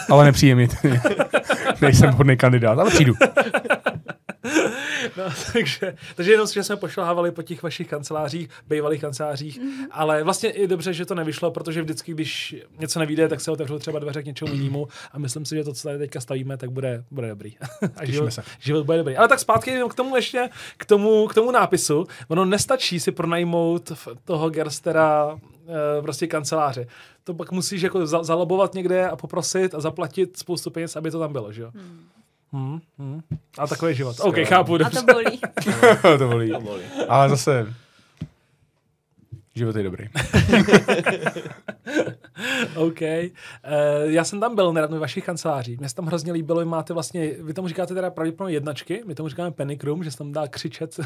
ale nepřijde mi. Nejsem hodný kandidát, ale přijdu. no, takže, takže jenom, že jsme pošlahávali po těch vašich kancelářích, bývalých kancelářích, mm-hmm. ale vlastně i dobře, že to nevyšlo, protože vždycky, když něco nevíde, tak se otevřou třeba dveře k něčemu jinému a myslím si, že to, co tady teďka stavíme, tak bude, bude dobrý. a život, se. život bude dobrý. Ale tak zpátky k tomu ještě, k tomu, k tomu nápisu. Ono nestačí si pronajmout toho Gerstera Eh, prostě kanceláře. To pak musíš jako za- zalobovat někde a poprosit a zaplatit spoustu peněz, aby to tam bylo, že jo? Hmm. Hmm, hmm. A takový je život. OK, chápu. Dobře. A to bolí. to bolí. To bolí. Ale zase Život je dobrý. OK. Uh, já jsem tam byl nedávno v vašich kancelářích. Mně se tam hrozně líbilo, máte vlastně, vy tomu říkáte teda pravděpodobně jednačky, my tomu říkáme panic room, že se tam dá křičet.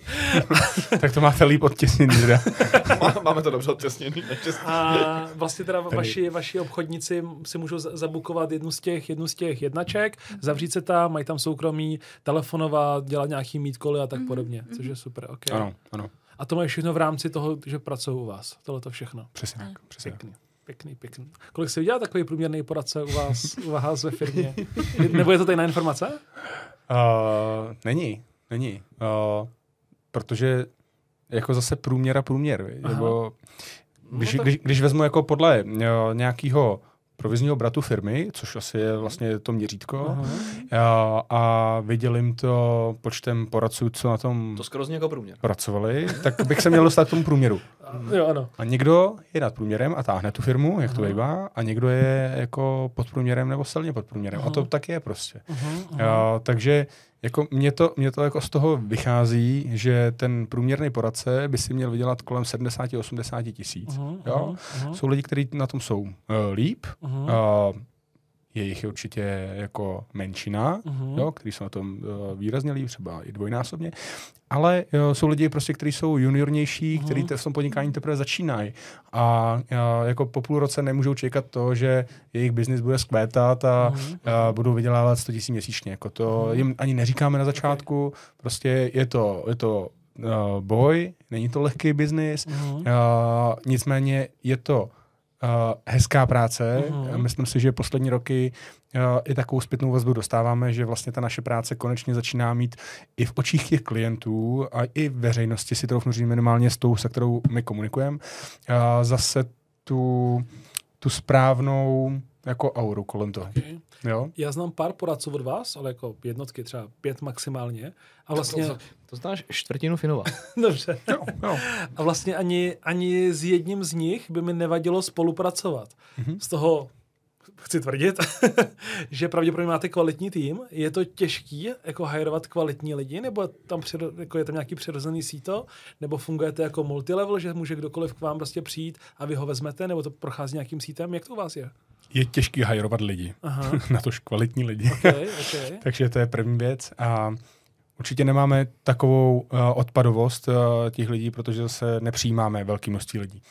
tak to máte líp odtěsněný, teda. Máme to dobře odtěsněný. A vlastně teda vaši, vaši obchodníci si můžou zabukovat jednu z těch, jednu z těch jednaček, zavřít se tam, mají tam soukromí, telefonovat, dělat nějaký mítkoly a tak mhm, podobně, což je super. Okay. Ano, ano. A to mají všechno v rámci toho, že pracují u vás. Tohle to všechno. Přesně tak. Přesně pěkný, pěkný, pěkný. Kolik si udělal takový průměrný poradce u vás, u vás ve firmě? Nebo je to tajná informace? Uh, není, není. Uh, protože jako zase průměr a průměr. Nebo, když, no, když, když vezmu jako podle uh, nějakého provizního bratu firmy, což asi je vlastně to měřítko. A, a vydělím to počtem poradců, co na tom to skoro jako průměr. pracovali, tak bych se měl dostat k tomu průměru. Jo, ano. A někdo je nad průměrem a táhne tu firmu, jak to bývá, a někdo je jako pod průměrem nebo silně pod průměrem. A to tak je prostě. Uh-huh. A, takže jako mě to, mě to jako z toho vychází, že ten průměrný poradce by si měl vydělat kolem 70-80 tisíc. Uh-huh, jo? Uh-huh. Jsou lidi, kteří na tom jsou uh, líp, uh-huh. uh, je jich určitě jako menšina, uh-huh. jo, kteří jsou na tom uh, výrazně líp, třeba i dvojnásobně, ale jo, jsou lidi, prostě, kteří jsou juniornější, uh-huh. kteří v tom podnikání teprve začínají a uh, jako po půl roce nemůžou čekat to, že jejich biznis bude skvétat a uh-huh. uh, budou vydělávat 100 000 měsíčně. Jako to uh-huh. jim ani neříkáme na začátku, okay. prostě je to, je to uh, boj, není to lehký biznis, uh-huh. uh, nicméně je to hezká práce. Uh-huh. Myslím si, že poslední roky uh, i takovou zpětnou vazbu dostáváme, že vlastně ta naše práce konečně začíná mít i v očích těch klientů a i veřejnosti si troufnu říct minimálně s tou, se kterou my komunikujeme, uh, zase tu, tu správnou jako auru kolem toho. Okay. Jo? Já znám pár poradců od vás, ale jako jednotky, třeba pět maximálně. A vlastně... To, to, to znáš čtvrtinu Finova. Dobře. Jo, jo. A vlastně ani, ani s jedním z nich by mi nevadilo spolupracovat. Mm-hmm. Z toho chci tvrdit, že pravděpodobně máte kvalitní tým. Je to těžký jako hajrovat kvalitní lidi, nebo tam přiro, jako je tam nějaký přirozený síto, nebo fungujete jako multilevel, že může kdokoliv k vám prostě přijít a vy ho vezmete, nebo to prochází nějakým sítem? Jak to u vás je? Je těžký hajrovat lidi, Aha. na tož kvalitní lidi. Okay, okay. Takže to je první věc. A Určitě nemáme takovou uh, odpadovost uh, těch lidí, protože zase nepřijímáme velké množství lidí.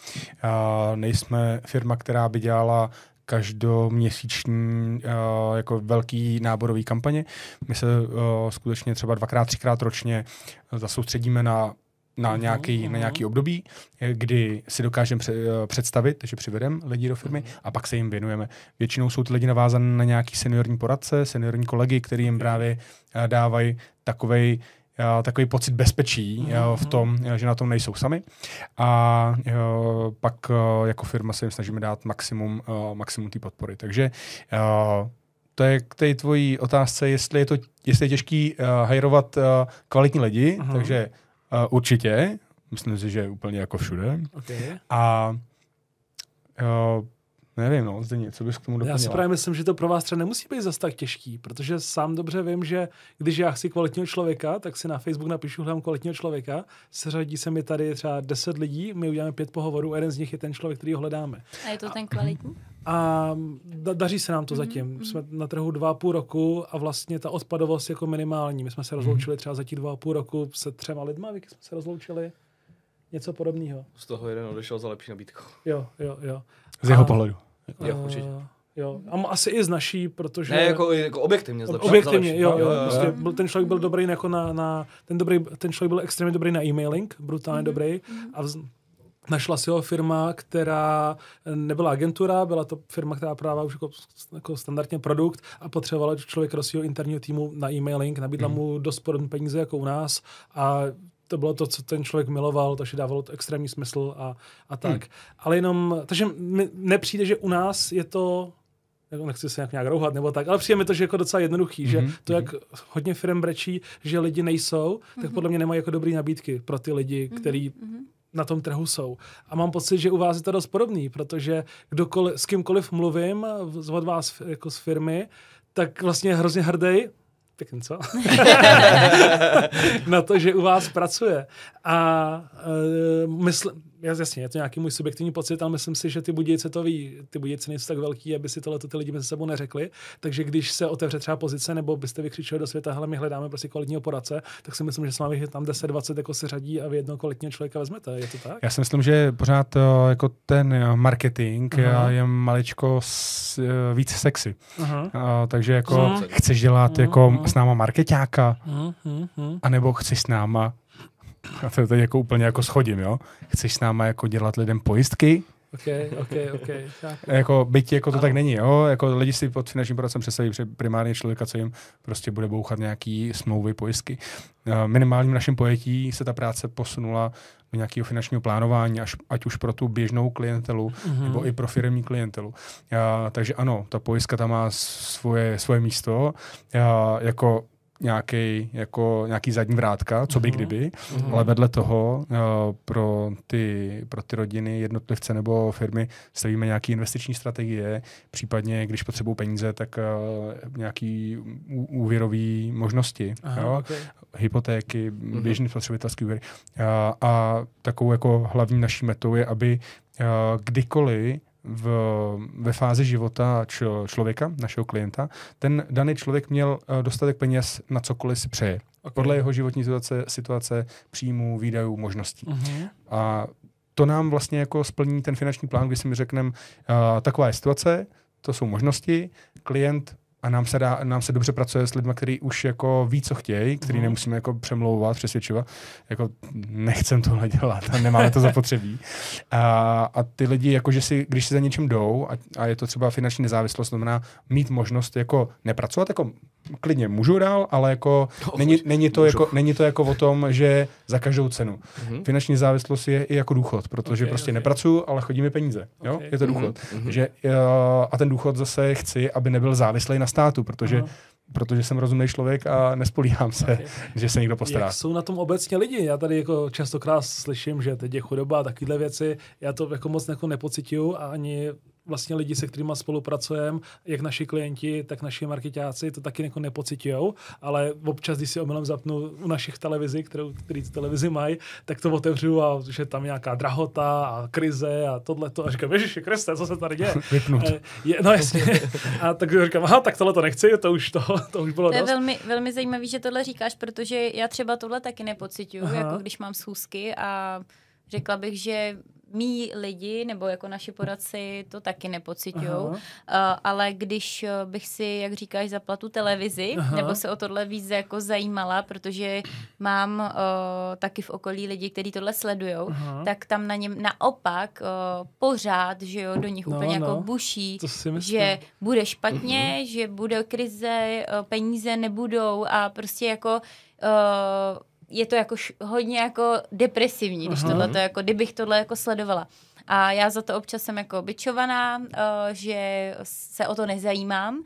Uh, nejsme firma, která by dělala každoměsíční uh, jako velký náborový kampaně. My se uh, skutečně třeba dvakrát, třikrát ročně zasoustředíme na na nějaký, na nějaký období, kdy si dokážeme představit, že přivedeme lidi do firmy a pak se jim věnujeme. Většinou jsou ty lidi navázané na nějaký seniorní poradce, seniorní kolegy, který jim právě dávají takovej takový pocit bezpečí mm-hmm. v tom, že na tom nejsou sami. A pak jako firma se jim snažíme dát maximum, maximum té podpory. Takže to je k té tvojí otázce, jestli je, to, jestli je těžký hajrovat kvalitní lidi, mm-hmm. takže určitě, myslím si, že úplně jako všude. Okay. A Nevím, no, zde co bys k tomu doplnila? Já si právě myslím, že to pro vás třeba nemusí být zase tak těžký, protože sám dobře vím, že když já chci kvalitního člověka, tak si na Facebook napíšu hledám kvalitního člověka, seřadí se mi tady třeba 10 lidí, my uděláme pět pohovorů a jeden z nich je ten člověk, který ho hledáme. A je to ten kvalitní? A da, daří se nám to mm-hmm. zatím. Mhm. Jsme na trhu dva a půl roku a vlastně ta odpadovost jako minimální. My jsme se rozloučili třeba za těch dva a půl roku se třema lidma, vy jsme se rozloučili. Něco podobného. Z toho jeden odešel za lepší nabídku. Jo, jo, jo. Z jeho a, pohledu. Jo, uh, určitě. Jo, a asi i z naší, protože... Ne, jako, jako objektivně zlepšil. Objektivně, jo, jo, jo, jo, prostě Byl, ten člověk byl dobrý jako na, na ten, dobrý, ten člověk byl extrémně dobrý na e-mailing, brutálně mm-hmm. dobrý. A vz, našla si ho firma, která nebyla agentura, byla to firma, která právě už jako, jako standardně produkt a potřebovala člověk do svého interního týmu na e-mailing, nabídla mm. mu dost podobné peníze jako u nás a to bylo to, co ten člověk miloval, takže dávalo to extrémní smysl a, a tak. Hmm. Ale jenom, takže mi nepřijde, že u nás je to jako nechci se nějak rouhat nebo tak, ale přijde mi to, že jako docela jednoduchý, mm-hmm. že mhm, to, jak mhm. hodně firm brečí, že lidi nejsou, mm-hmm. tak mhm. podle mě nemají jako dobrý nabídky pro ty lidi, mm-hmm. který na tom trhu jsou. A mám pocit, že u vás je to dost podobný, protože kdokoliv, s kýmkoliv mluvím od vás jako z firmy, tak vlastně hrozně hrdý, pěkný, co? na to, že u vás pracuje. A uh, mysl, jasně, je to nějaký můj subjektivní pocit, ale myslím si, že ty budějce to ví. Ty budějce nejsou tak velký, aby si tohle ty lidi mezi sebou neřekli. Takže když se otevře třeba pozice, nebo byste vykřičeli do světa, hele, my hledáme prostě kvalitního poradce, tak si myslím, že s vámi tam 10-20 jako se řadí a vy jedno kvalitního člověka vezmete. Je to tak? Já si myslím, že pořád eh, jako ten eh, marketing Aha. je maličko s, víc sexy. Aha. A, takže jako Aha. chceš dělat Aha. jako s náma marketáka, anebo chceš s náma a to teď jako úplně jako schodím, jo? Chceš s náma jako dělat lidem pojistky? OK, OK, OK. jako, byť jako to ano. tak není, jo? Jako lidi si pod finančním poradcem představí primárně člověka, co jim prostě bude bouchat nějaký smlouvy, pojistky. Minimálním našem pojetí se ta práce posunula do nějakého finančního plánování, až, ať už pro tu běžnou klientelu, mm-hmm. nebo i pro firmní klientelu. Já, takže ano, ta pojistka tam má svoje, svoje místo. Já, jako nějaký, jako nějaký zadní vrátka, co by uh-huh. kdyby, uh-huh. ale vedle toho uh, pro, ty, pro ty rodiny, jednotlivce nebo firmy stavíme nějaké investiční strategie, případně když potřebují peníze, tak uh, nějaký úvěrový možnosti, Aha, jo? Okay. hypotéky, uh-huh. běžný spotřebitelský úvěr. Uh, a takovou jako hlavní naší metou je, aby uh, kdykoliv v, ve fázi života č, člověka, našeho klienta, ten daný člověk měl uh, dostatek peněz na cokoliv si přeje. Okay. Podle jeho životní situace, situace příjmů, výdajů, možností. Uh-huh. A to nám vlastně jako splní ten finanční plán, kdy si mi řekneme, uh, taková je situace, to jsou možnosti, klient a nám se, dá, nám se dobře pracuje s lidmi, kteří už jako ví, co chtějí, který mm. nemusíme jako přemlouvat, přesvědčovat. Jako nechcem tohle dělat a nemáme to zapotřebí. A, a ty lidi, jako že si, když si za něčím jdou a, a je to třeba finanční nezávislost, znamená mít možnost jako nepracovat, jako klidně můžu dál, ale jako no, není, není, to jako, není to jako o tom, že za každou cenu. Mm-hmm. Finanční závislost je i jako důchod, protože okay, prostě okay. nepracuju, ale chodí mi peníze. Jo? Okay. Je to důchod. Mm-hmm. Že, a ten důchod zase chci, aby nebyl závislý na státu, protože uh-huh protože jsem rozumný člověk a nespolíhám se, okay. že se někdo postará. Jak jsou na tom obecně lidi? Já tady jako častokrát slyším, že teď je chudoba a takovéhle věci. Já to jako moc jako nepocituju a ani vlastně lidi, se kterými spolupracujeme, jak naši klienti, tak naši marketáci, to taky jako nepocitujou, ale občas, když si omylem zapnu u našich televizí, kterou, který televizi mají, tak to otevřu a že tam nějaká drahota a krize a tohle to a říkám, Ježiši Kriste, co se tady děje? Vypnout. Eh, je, no jasně. a tak říkám, aha, tak tohle to nechci, to už, to, to už bylo To je dost. velmi, velmi zajímavé, že tohle říkáš, protože já třeba tohle taky nepocituju, jako když mám schůzky a řekla bych, že mý lidi nebo jako naši poradci to taky nepocitují, uh, ale když eh, bych si, jak říkáš, zaplatu televizi, Aha. nebo se o tohle víc jako zajímala, protože mám uh, taky v okolí lidi, kteří tohle sledují, tak tam na něm naopak uh, pořád, že jo, do nich no, úplně jako no. jako buší, že bude špatně, uh-huh. že bude krize, uh, peníze nebudou a prostě jako uh, je to jako š- hodně jako depresivní, když tohle to jako, kdybych tohle jako sledovala. A já za to občas jsem jako byčovaná, uh, že se o to nezajímám, uh,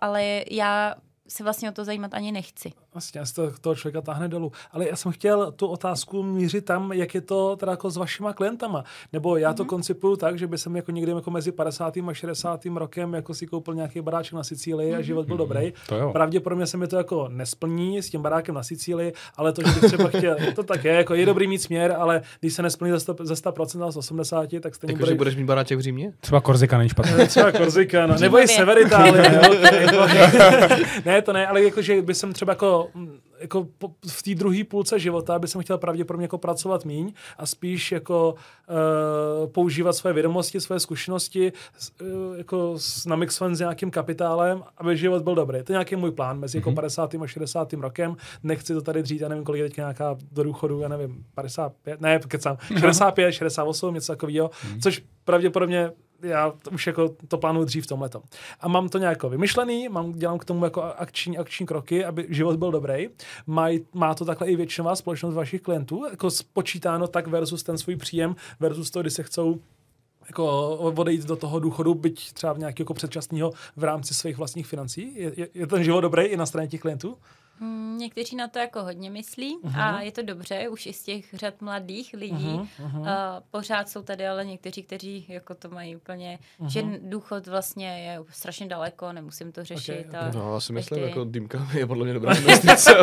ale já se vlastně o to zajímat ani nechci. Vlastně, z toho člověka táhne dolů. Ale já jsem chtěl tu otázku mířit tam, jak je to teda jako s vašima klientama. Nebo já mm-hmm. to mhm. koncipuju tak, že by jsem jako někdy jako mezi 50. a 60. rokem jako si koupil nějaký baráček na Sicílii mm-hmm. a život byl dobrý. To Pravděpodobně se mi to jako nesplní s tím barákem na Sicílii, ale to, že bych třeba chtěl, to tak je, jako je dobrý mít směr, ale když se nesplní ze 100%, ze 100% a z 80, tak stejně jako, bude... budeš mít baráček v Římě? Třeba Korzika není špatný. třeba Korzika, no. nebo i Sever Itálie. ne, to ne, ale jakože by jsem třeba jako jako, jako v té druhé půlce života by jsem chtěl pravděpodobně jako pracovat míň a spíš jako uh, používat své vědomosti, své zkušenosti uh, jako namixovat s nějakým kapitálem, aby život byl dobrý. To je nějaký můj plán mezi mm-hmm. jako 50. Mhm. a 60. rokem. Nechci to tady dřít, já nevím, kolik je teď nějaká do důchodu, já nevím, 55, ne, kecám, 65, 68, něco takového, mm-hmm. což pravděpodobně já to už jako to plánuju dřív v tomhle. A mám to nějak vymyšlený, mám, dělám k tomu jako akční, akční kroky, aby život byl dobrý. Maj, má to takhle i většinová společnost vašich klientů, jako spočítáno tak versus ten svůj příjem, versus to, kdy se chcou jako odejít do toho důchodu, byť třeba v nějakého jako předčasného v rámci svých vlastních financí. Je, je, je ten život dobrý i na straně těch klientů? Mm, někteří na to jako hodně myslí uh-huh. a je to dobře, už i z těch řad mladých lidí. Uh-huh. Uh, pořád jsou tady ale někteří, kteří jako to mají úplně, uh-huh. že důchod vlastně je strašně daleko, nemusím to řešit. Okay, okay. No, já si myslím, jako dýmka je podle mě dobrá investice.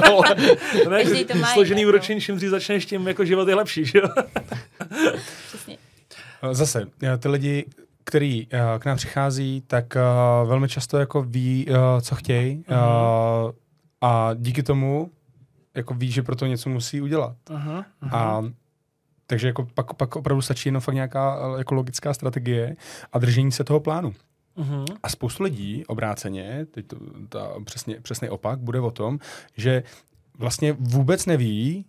to ne, to má složený jako. úročení, čím dřív začneš, tím jako život je lepší, že jo? Přesně. Zase, ty lidi, který uh, k nám přichází, tak uh, velmi často jako ví, uh, co chtějí. Uh-huh. Uh, a díky tomu jako ví, že pro to něco musí udělat. Aha, aha. A takže jako pak, pak opravdu stačí jenom fakt nějaká jako logická strategie a držení se toho plánu. Uh-huh. A spoustu lidí obráceně, teď to, ta přesně, přesný opak, bude o tom, že vlastně vůbec neví,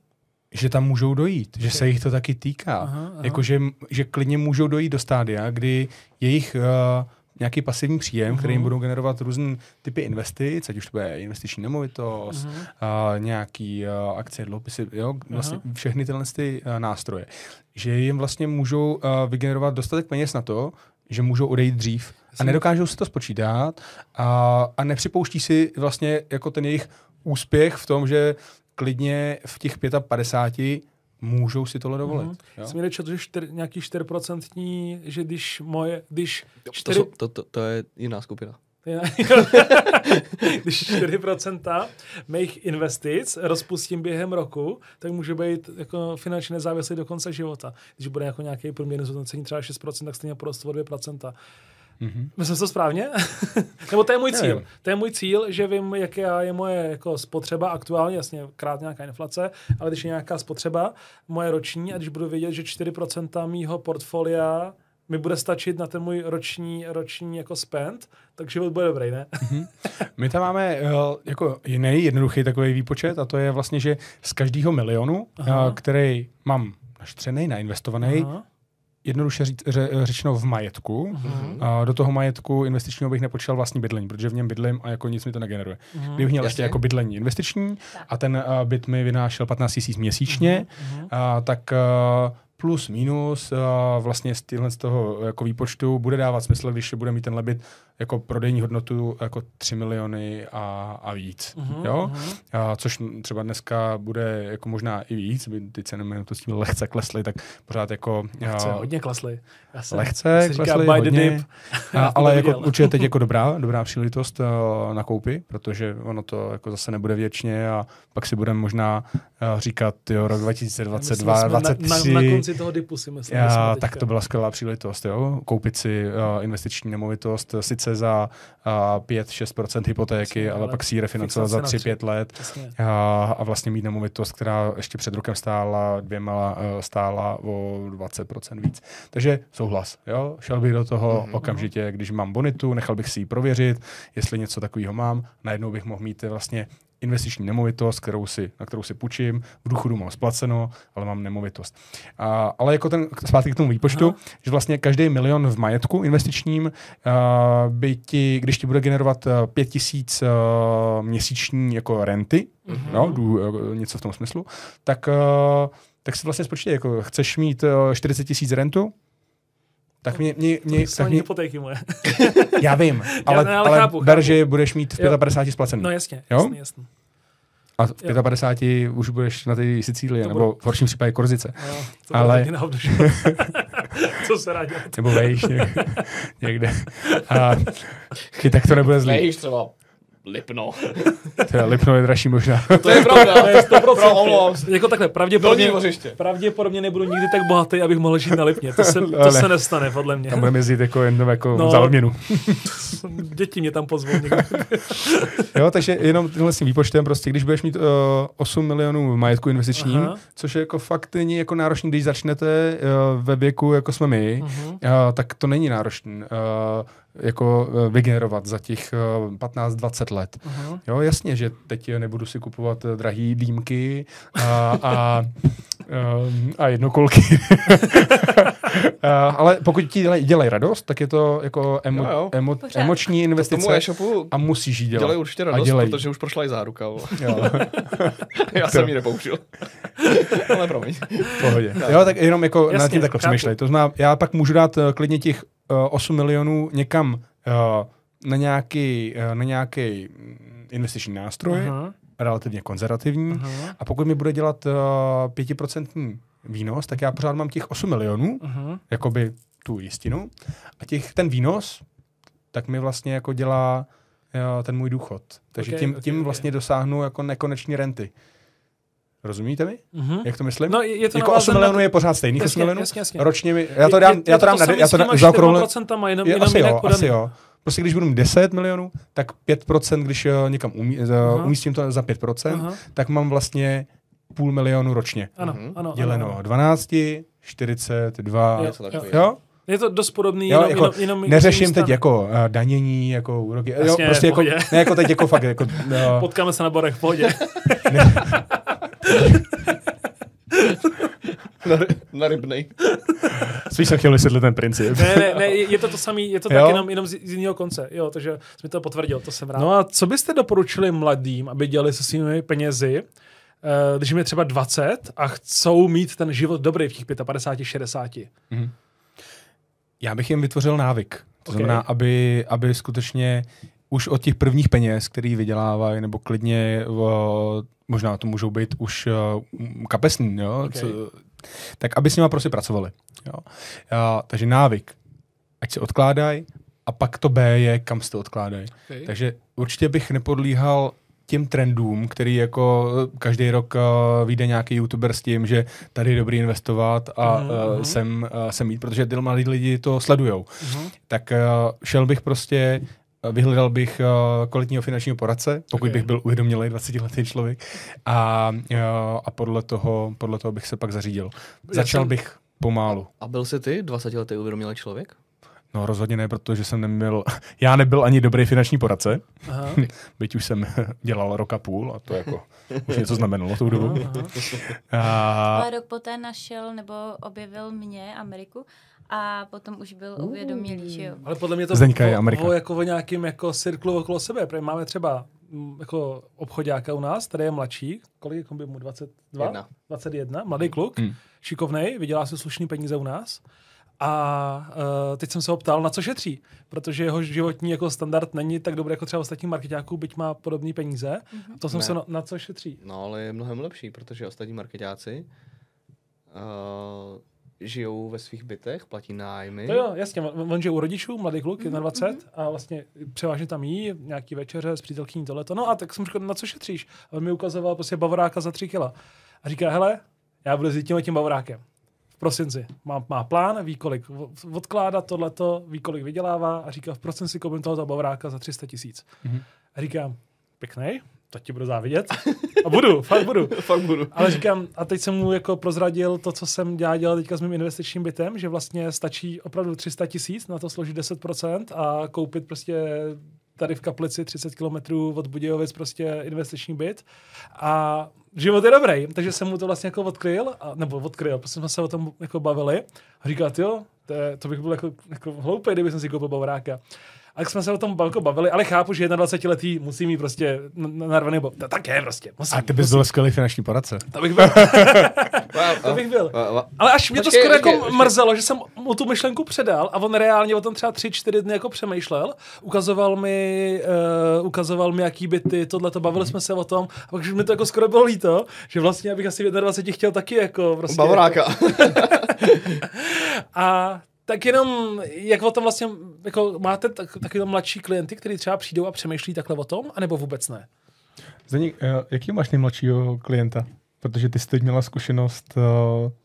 že tam můžou dojít, že se jich to taky týká. Aha, aha. Jako, že, že klidně můžou dojít do stádia, kdy jejich uh, nějaký pasivní příjem, uh-huh. který jim mhm. budou generovat různé typy investic, ať už to bude investiční nemovitost, uh-huh. uh, nějaký uh, akcie, dluhopisy, jo, vlastně uh-huh. všechny tyhle ty, uh, nástroje. Že jim vlastně můžou uh, vygenerovat dostatek peněz na to, že můžou odejít dřív a nedokážou si to spočítat a, a nepřipouští si vlastně jako ten jejich úspěch v tom, že klidně v těch 55 můžou si tohle dovolit. Mm-hmm. Jsem četl, že čtyř, nějaký 4%, že když moje, když 4... to, to, to, to je jiná skupina. když 4% mých investic rozpustím během roku, tak může být jako finančně nezávislý do konce života. Když bude jako nějaký průměrný zhodnocení třeba 6%, tak stejně porostu o 2%. Mm-hmm. Myslím to správně? Nebo to je můj cíl. Nevím. To je můj cíl, že vím, jaká je moje jako spotřeba aktuálně, jasně krát nějaká inflace, ale když je nějaká spotřeba moje roční a když budu vědět, že 4% mýho portfolia mi bude stačit na ten můj roční, roční jako spend, tak život bude dobrý, ne? Mm-hmm. My tam máme uh, jako jiný jednoduchý takový výpočet a to je vlastně, že z každého milionu, uh, který mám naštřený, nainvestovaný, Aha jednoduše říct, ře, řečeno v majetku. Uh-huh. A do toho majetku investičního bych nepočítal vlastní bydlení, protože v něm bydlím a jako nic mi to negeneruje. Uh-huh. Kdybych měl Jasně. ještě jako bydlení investiční tak. a ten uh, byt mi vynášel 15 000 měsíčně, uh-huh. uh, tak uh, plus minus uh, vlastně z, z toho jako výpočtu bude dávat smysl, když bude mít ten lebit jako prodejní hodnotu jako 3 miliony a, a víc. Uh-huh, jo? Uh-huh. A, což třeba dneska bude jako možná i víc, by ty ceny to s tím lehce klesly, tak pořád jako... Lehce, a, hodně klesly. lehce klesly, hodně, a, ale jako určitě teď jako dobrá, dobrá příležitost uh, na koupy, protože ono to jako zase nebude věčně a pak si budeme možná uh, říkat, jo, rok 2022, 2023. Na, na, na konci toho dipu si myslím. Já, tak to byla skvělá příležitost, jo, koupit si uh, investiční nemovitost, sice sice za uh, 5-6% hypotéky, Přesně, ale, ale pak si ji refinancovat za 3-5 let a, a vlastně mít nemovitost, která ještě před rokem stála dvěma, stála o 20% víc. Takže souhlas. Jo? Šel bych do toho mm-hmm. okamžitě, když mám bonitu, nechal bych si ji prověřit, jestli něco takového mám. Najednou bych mohl mít vlastně investiční nemovitost, kterou si, na kterou si půjčím, v důchodu mám splaceno, ale mám nemovitost. A, ale jako ten, zpátky k tomu výpočtu, Aha. že vlastně každý milion v majetku investičním uh, by ti, když ti bude generovat uh, pět tisíc uh, měsíční jako renty, uh-huh. no, dů, uh, něco v tom smyslu, tak, uh, tak si vlastně spočítej, jako chceš mít uh, 40 tisíc rentu, tak mě, mě, mě, to tak mě... hypotéky moje. já vím, ale, já, ale, ale chápu, ber, chápu. že budeš mít v 55 splacený. No jasně, jo? jasně, jasně. A v 55 jo. už budeš na té Sicílii, nebo v horším případě Korzice. Jo, to ale... Co se rádi. nebo vejš někde. někde. A, tak to nebude zlý. Vejš třeba. Lipno. To je Lipno je dražší možná. To je pravda. To je 100%. Pro. Jako takhle, pravděpodobně, pravděpodobně nebudu nikdy tak bohatý, abych mohl žít na Lipně. To se, to Ale- se nestane, podle mě. Tam budeme jezdit jako jenom jako No. za odměnu. Děti mě tam pozvou někdy. Jo, takže jenom tímhle s tím výpočtem, prostě, když budeš mít uh, 8 milionů majetku investičním, Aha. Což je jako fakt není jako náročný, když začnete uh, ve věku, jako jsme my, Mhm. uh, tak to není náročný. Uh, jako uh, vygenerovat za těch uh, 15-20 let. Mhm. Jo, jasně, že teď nebudu si kupovat eh, drahý dýmky a, a, a jednokolky. a, ale pokud ti dělají, dělají radost, tak je to jako emo, Jo, jo. emo, Pořád. emoční Tomu investice e-shopu a musíš jí dělat. dělají určitě A radost, dělají. protože už prošla i záruka. Jo, Já jsem ji nepoužil. Ale promiň. v pohodě. Jo, tak jenom jako Jasně, nad tím takhle přemýšlej. To znamená, já pak můžu dát eh, klidně těch uh, 8 milionů někam uh, na nějaký, uh, na nějaký mm, investiční nástroj, Aha, relativně konzervativní. aha, A pokud mi bude dělat uh, 5% výnos, tak já pořád mám těch 8 milionů, aha. jakoby tu jistinu. A těch, ten výnos, tak mi vlastně jako dělá uh, ten můj důchod. Takže Ok, tím, ok, tím ok. vlastně dosáhnu jako nekoneční renty. Rozumíte mi? Mhm. Jak to myslím? No, je je to jako 8 navázané na milionů to- je pořád stejných 8 Jasně, milionů? jasně, jasně. Ročně mi, já to Je- dám, je- já to je dám, na, já to dám zaokrouhle, 4%, jenom, je, jenom asi jinak jo, asi jo. Prostě když budu mít 10 milionů, tak 5%, když uh, někam umí, uh, umístím to za 5%, Aha. tak mám vlastně půl milionu ročně. Ano, Mhm. ano. Děleno ano. 12, 42, Jo, Něco jo. takového. jo? Je to dost podobný, Jo, jenom, jako jenom, jenom Neřeším teď jako uh, danění, jako úroky. Jo, Jasně, prostě v jako, ne, jako teď jako fakt, jako, uh, Potkáme se na borech, v pohodě. Na, ry- na rybnej. spíš jsem chtěl vysvětlit ten princip. ne, ne, ne, je to to samý, je to tak Jo? jenom, jenom z, z jiného konce. Jo, takže jsi mi to potvrdil, to jsem rád. No a co byste doporučili mladým, aby dělali se svými penězi, eh, když jim je třeba 20 a chcou mít ten život dobrý v těch 55, 60? Já bych jim vytvořil návyk. To Ok. znamená, aby, aby skutečně už od těch prvních peněz, který vydělávají, nebo klidně o, možná to můžou být už uh, kapesní, jo? Ok. Co, tak aby s nima prostě pracovali. Jo? A, takže návyk, ať se odkládají, a pak to B je, kam se to odkládají. Okay. Takže určitě bych nepodlíhal těm trendům, který jako eh, každý rok uh, vyjde nějaký youtuber s tím, že tady je dobrý investovat a uh, mhm. sem, uh, sem jít, protože ty mladí lidi to sledujou. Mhm. Tak uh, šel bych prostě, uh, vyhledal bych uh, kvalitního finančního poradce, pokud Ok. okay. bych byl uvědomělý 20-letý člověk a, uh, a podle, toho, podle toho bych se pak zařídil. Já Začal jsem- bych pomálu. A byl jsi ty 20 letý uvědomělý člověk? No rozhodně ne, protože jsem neměl, já nebyl ani dobrý finanční poradce, Aha. byť už jsem dělal rok a půl a to jako už něco znamenalo tou dobu. Aha. A, Ale rok poté našel nebo objevil mě, Ameriku, a potom už byl uvědomělý, že jo. Ale podle mě to Zdeňka je o- Amerika. o, jako o nějakým jako cirklu okolo sebe. Protože máme třeba mm, jako obchodáka u nás, který je mladší, kolik je mu 22? Jedna. 21, mladý kluk, Hmm. šikovnej, vydělá si slušný peníze u nás. A uh, teď jsem se ho ptal, na co šetří, protože jeho životní jako standard není tak dobrý jako třeba ostatní marketáků, byť má podobné peníze. A to jsem Ne. se na, na co šetří. No, ale je mnohem lepší, protože ostatní marketáci uh, žijou ve svých bytech, platí nájmy. To jo, jasně, on, on žije u rodičů, mladý kluk, 21, a vlastně převážně tam jí, nějaký večeře s přítelkyní tohleto. No a tak jsem říkal, na co šetříš? A on mi ukazoval prostě bavoráka za 3 kila. A říká, hele, já budu s tím tím bavorákem. V prosinci. Má, má plán, ví kolik odkládá tohleto, ví kolik vydělává a říká, v prosinci koupím tohoto bavoráka za 300 tisíc. Mhm. A říkám, pěknej, to ti budu závidět. A budu, fakt budu. Fakt budu. Ale říkám, a teď jsem mu jako prozradil to, co jsem dělal, dělal teďka s mým investičním bytem, že vlastně stačí opravdu 300 tisíc na to složit 10% a koupit prostě tady v Kaplici 30 kilometrů od Budějovic prostě investiční byt a život je dobrý, takže jsem mu to vlastně jako odkryl, a, nebo odkryl, prostě jsme se o tom jako bavili a říkal, jo, to, je, to bych byl jako, jako hloupý, kdyby jsem si koupil bavoráka. A tak jsme se o tom jako bavili, ale chápu, že 21 letý musí mít prostě narvaný bo. To tak je prostě. Musím, a ty bys byl skvělý finanční poradce. to bych byl. To bych byl. wow, wow. Ale až mě to skoro jako mrzelo, že jsem mu tu myšlenku předal a on reálně o tom třeba tři, čtyři dny jako přemýšlel. Ukazoval mi, uh, ukazoval mi, jaký byty, tohle to bavili jsme se o tom. A pak už mi to jako skoro bylo líto, že vlastně abych asi v 21 chtěl taky jako prostě. Bavoráka. A Tak jenom, jak o tom vlastně, jako máte tak, taky mladší klienty, kteří třeba přijdou a přemýšlí takhle o tom, anebo vůbec ne? Zdeník, eh, jaký máš nejmladšího klienta? Protože ty jsi teď měla zkušenost uh,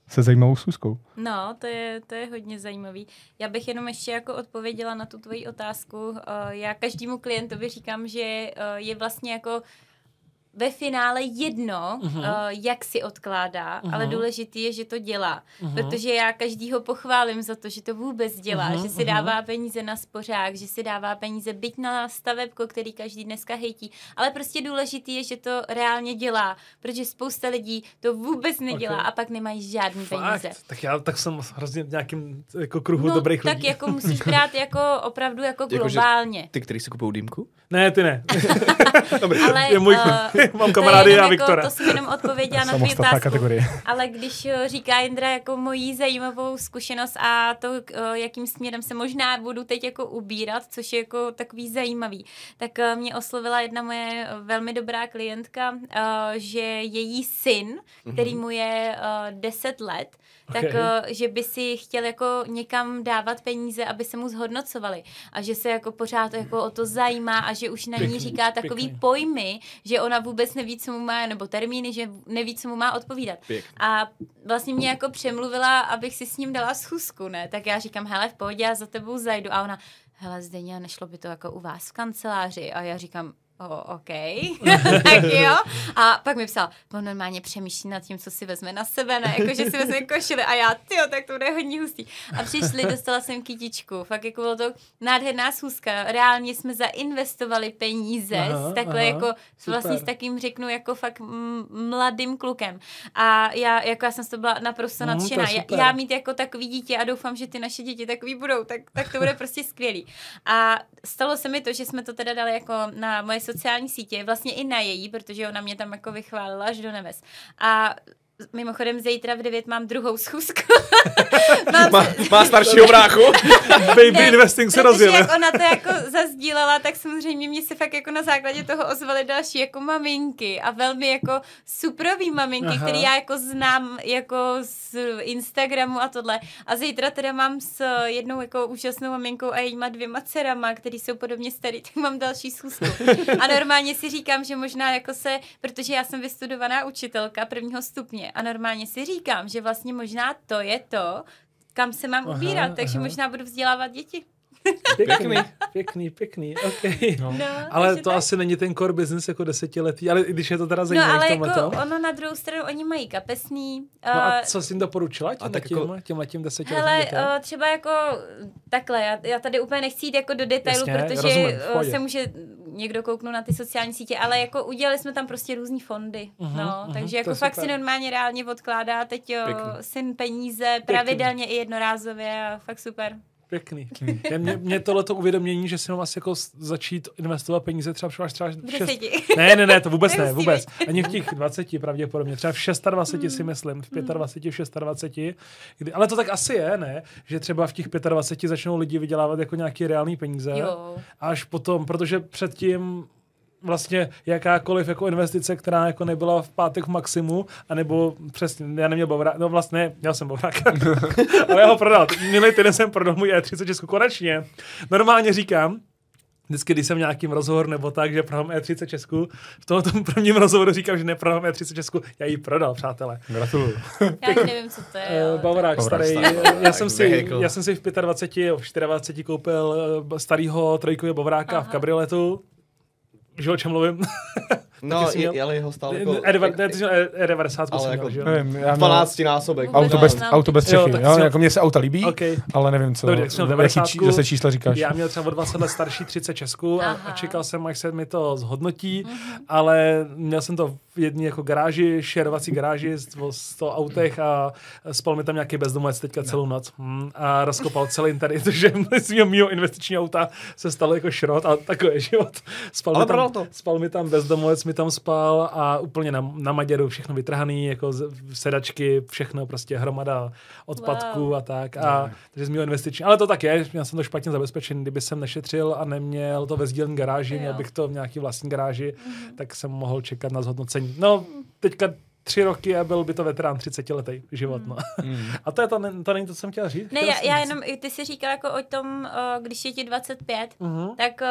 se zajímavou schůzkou. No, to je, to je hodně zajímavý. Já bych jenom ještě jako odpověděla na tu tvoji otázku. Uh, já každému klientovi říkám, že uh, je vlastně jako ve finále jedno, uh-huh. uh, jak si odkládá, uh-huh. ale důležitý je, že to dělá. Uh-huh. Protože já každýho pochválím za to, že to vůbec dělá, uh-huh. že si dává peníze na spořák, že si dává peníze byť na stavebko, který každý dneska hejtí. Ale prostě důležitý je, že to reálně dělá, protože spousta lidí to vůbec nedělá okay. a pak nemají žádný Fakt? peníze. Tak já tak jsem hrozně v nějakým jako kruhu no, dobrých tak lidí. jako musíš brát jako opravdu jako, jako globálně. Ty, který si kupují dýmku? Ne, ty ne. ale, je můj, uh, mám kamarády a jako, Viktora. To jsem jenom odpověděla na tvou otázku. Kategorie. Ale když eh, říká Jindra jako mojí zajímavou zkušenost a to, eh, jakým směrem se možná budu teď jako ubírat, což je jako takový zajímavý, tak eh, mě oslovila jedna moje velmi dobrá klientka, že její syn, který mhm. mu je 10 let, okay. tak že by si chtěl jako někam dávat peníze, aby se mu zhodnocovali a že se jako pořád jako o to zajímá a že už na ní říká takový pěkný. pojmy, že ona vůbec neví, co mu má, nebo termíny, že neví, co mu má odpovídat. Pěkný. A vlastně mě jako přemluvila, abych si s ním dala schůzku, ne? Tak já říkám, hele, v pohodě, já za tebou zajdu. A ona, hele, Zdeně, nešlo by to jako u vás v kanceláři? A já říkám, oh, OK, tak jo. A pak mi psal, on normálně přemýšlí nad tím, co si vezme na sebe, ne, jako že si vezme košile a já, ty tak to bude hodně hustý. A přišli, dostala jsem kytičku, fakt jako bylo to nádherná schůzka, reálně jsme zainvestovali peníze aha, s takhle aha, jako, super. vlastně s takým řeknu, jako fakt mladým klukem. A já, jako já jsem z toho byla naprosto mm, nadšená. Já, já mít jako takový dítě a doufám, že ty naše děti takový budou, tak, tak to bude prostě skvělý. A stalo se mi to, že jsme to teda dali jako na moje sociální sítě, vlastně i na její, protože ona mě tam jako vychválila až do neves. A Mimochodem zítra v 9 mám druhou schůzku. mám má, má staršího bráchu. Baby ne, investing se rozjel. jak ona to jako zazdílela, tak samozřejmě mě se fakt jako na základě toho ozvaly další jako maminky a velmi jako suprový maminky, Aha. který já jako znám jako z Instagramu a tohle. A zítra teda mám s jednou jako úžasnou maminkou a jejíma dvěma dcerama, který jsou podobně starý, tak mám další schůzku. A normálně si říkám, že možná jako se, protože já jsem vystudovaná učitelka prvního stupně, a normálně si říkám, že vlastně možná to je to, kam se mám aha, ubírat, takže aha. možná budu vzdělávat děti. Pěkný, pěkný, pěkný, okay. no. No, ale to tak. asi není ten core business jako desetiletý, ale i když je to teda zajímavé no, ale jako ono na druhou stranu, oni mají kapesný. Uh, no a co jsi jim doporučila těm, tak jako... těm, těm letím desetiletým Hele, uh, třeba jako takhle, já, já tady úplně nechci jít jako do detailu, Jasně, protože rozumím, se může někdo kouknout na ty sociální sítě, ale jako udělali jsme tam prostě různý fondy, uh-huh, no, uh-huh, takže jako fakt super. si normálně reálně odkládá teď jo, syn peníze pravidelně Pěkný. i jednorázově a fakt super. Pěkný. Hmm. Mě, mě tohle to uvědomění, že si mám asi jako začít investovat peníze třeba až třeba šest... Ne, ne, ne, to vůbec ne, vůbec. Ani v těch 20 pravděpodobně. Třeba v 26 hmm. si myslím, v 25, v 26. Kdy, ale to tak asi je, ne? Že třeba v těch 25 začnou lidi vydělávat jako nějaký reální peníze. Jo. Až potom, protože předtím vlastně jakákoliv jako investice, která jako nebyla v pátek v maximu, anebo přesně, já neměl bovrák, no vlastně, měl jsem bovrák, ale já ho prodal. Minulý týden jsem prodal můj E30 Česku konečně. Normálně říkám, vždycky, když jsem nějakým rozhovor nebo tak, že prodám E30 Česku, v tomto prvním rozhovoru říkám, že neprodám E30 Česku, já ji prodal, přátelé. Gratuluju. Já nevím, co to je. Uh, Bavorák starý. Já jsem, si, já jsem si v 25, v 24 koupil eh, starého trojkového Bavoráka Aha. v kabrioletu že o čem mluvím? No, je, ale jeho stále jako... E90 ale jako, že jo? 12 násobek. Auto bez, auto bez střechy, jo, jo, jako mně se auta líbí, okay. ale nevím co, Dobrý, jaký či, zase čísla říkáš. Já měl třeba o 20 let starší 30 Česku a, a čekal jsem, až se mi to zhodnotí, mm-hmm. ale měl jsem to jedné jako garáži, šerovací garáži z 100 autech a spal mi tam nějaký bezdomovec teďka celou noc hmm, a rozkopal celý tady, protože z mého investičního auta se stalo jako šrot a takový život. Spal, ale mi tam, to. spal mi tam bezdomovec, mi tam spal a úplně na, na maděru všechno vytrhaný, jako z, sedačky, všechno prostě hromada odpadků wow. a tak. A, no. takže z mého investiční. Ale to tak je, měl jsem to špatně zabezpečený, kdyby jsem nešetřil a neměl to ve sdílení garáži, měl bych to v nějaký vlastní garáži, mm-hmm. tak jsem mohl čekat na zhodnocení. No, teďka tři roky a byl by to veterán 30 letý život. No. Mm. A to, je to, to není to, co jsem chtěla říct. Ne, já, já jenom, ty jsi říkal jako o tom, když je ti 25, uh-huh. tak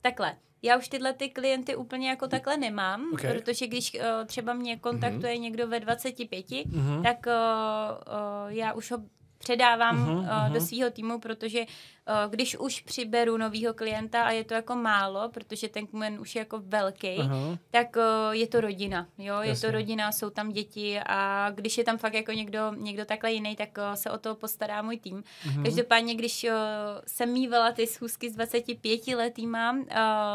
takhle. Já už tyhle ty klienty úplně jako takhle nemám, okay. protože když uh, třeba mě kontaktuje mm-hmm. někdo ve 25, mm-hmm. tak uh, uh, já už ho předávám uh-huh, uh, do svého týmu, protože uh, když už přiberu nového klienta a je to jako málo, protože ten kmen už je jako velký, uh-huh. tak uh, je to rodina, jo, Jasně. je to rodina, jsou tam děti a když je tam fakt jako někdo, někdo takhle jiný, tak uh, se o to postará můj tým. Uh-huh. Každopádně, když uh, jsem mývala ty schůzky s 25 letýma uh,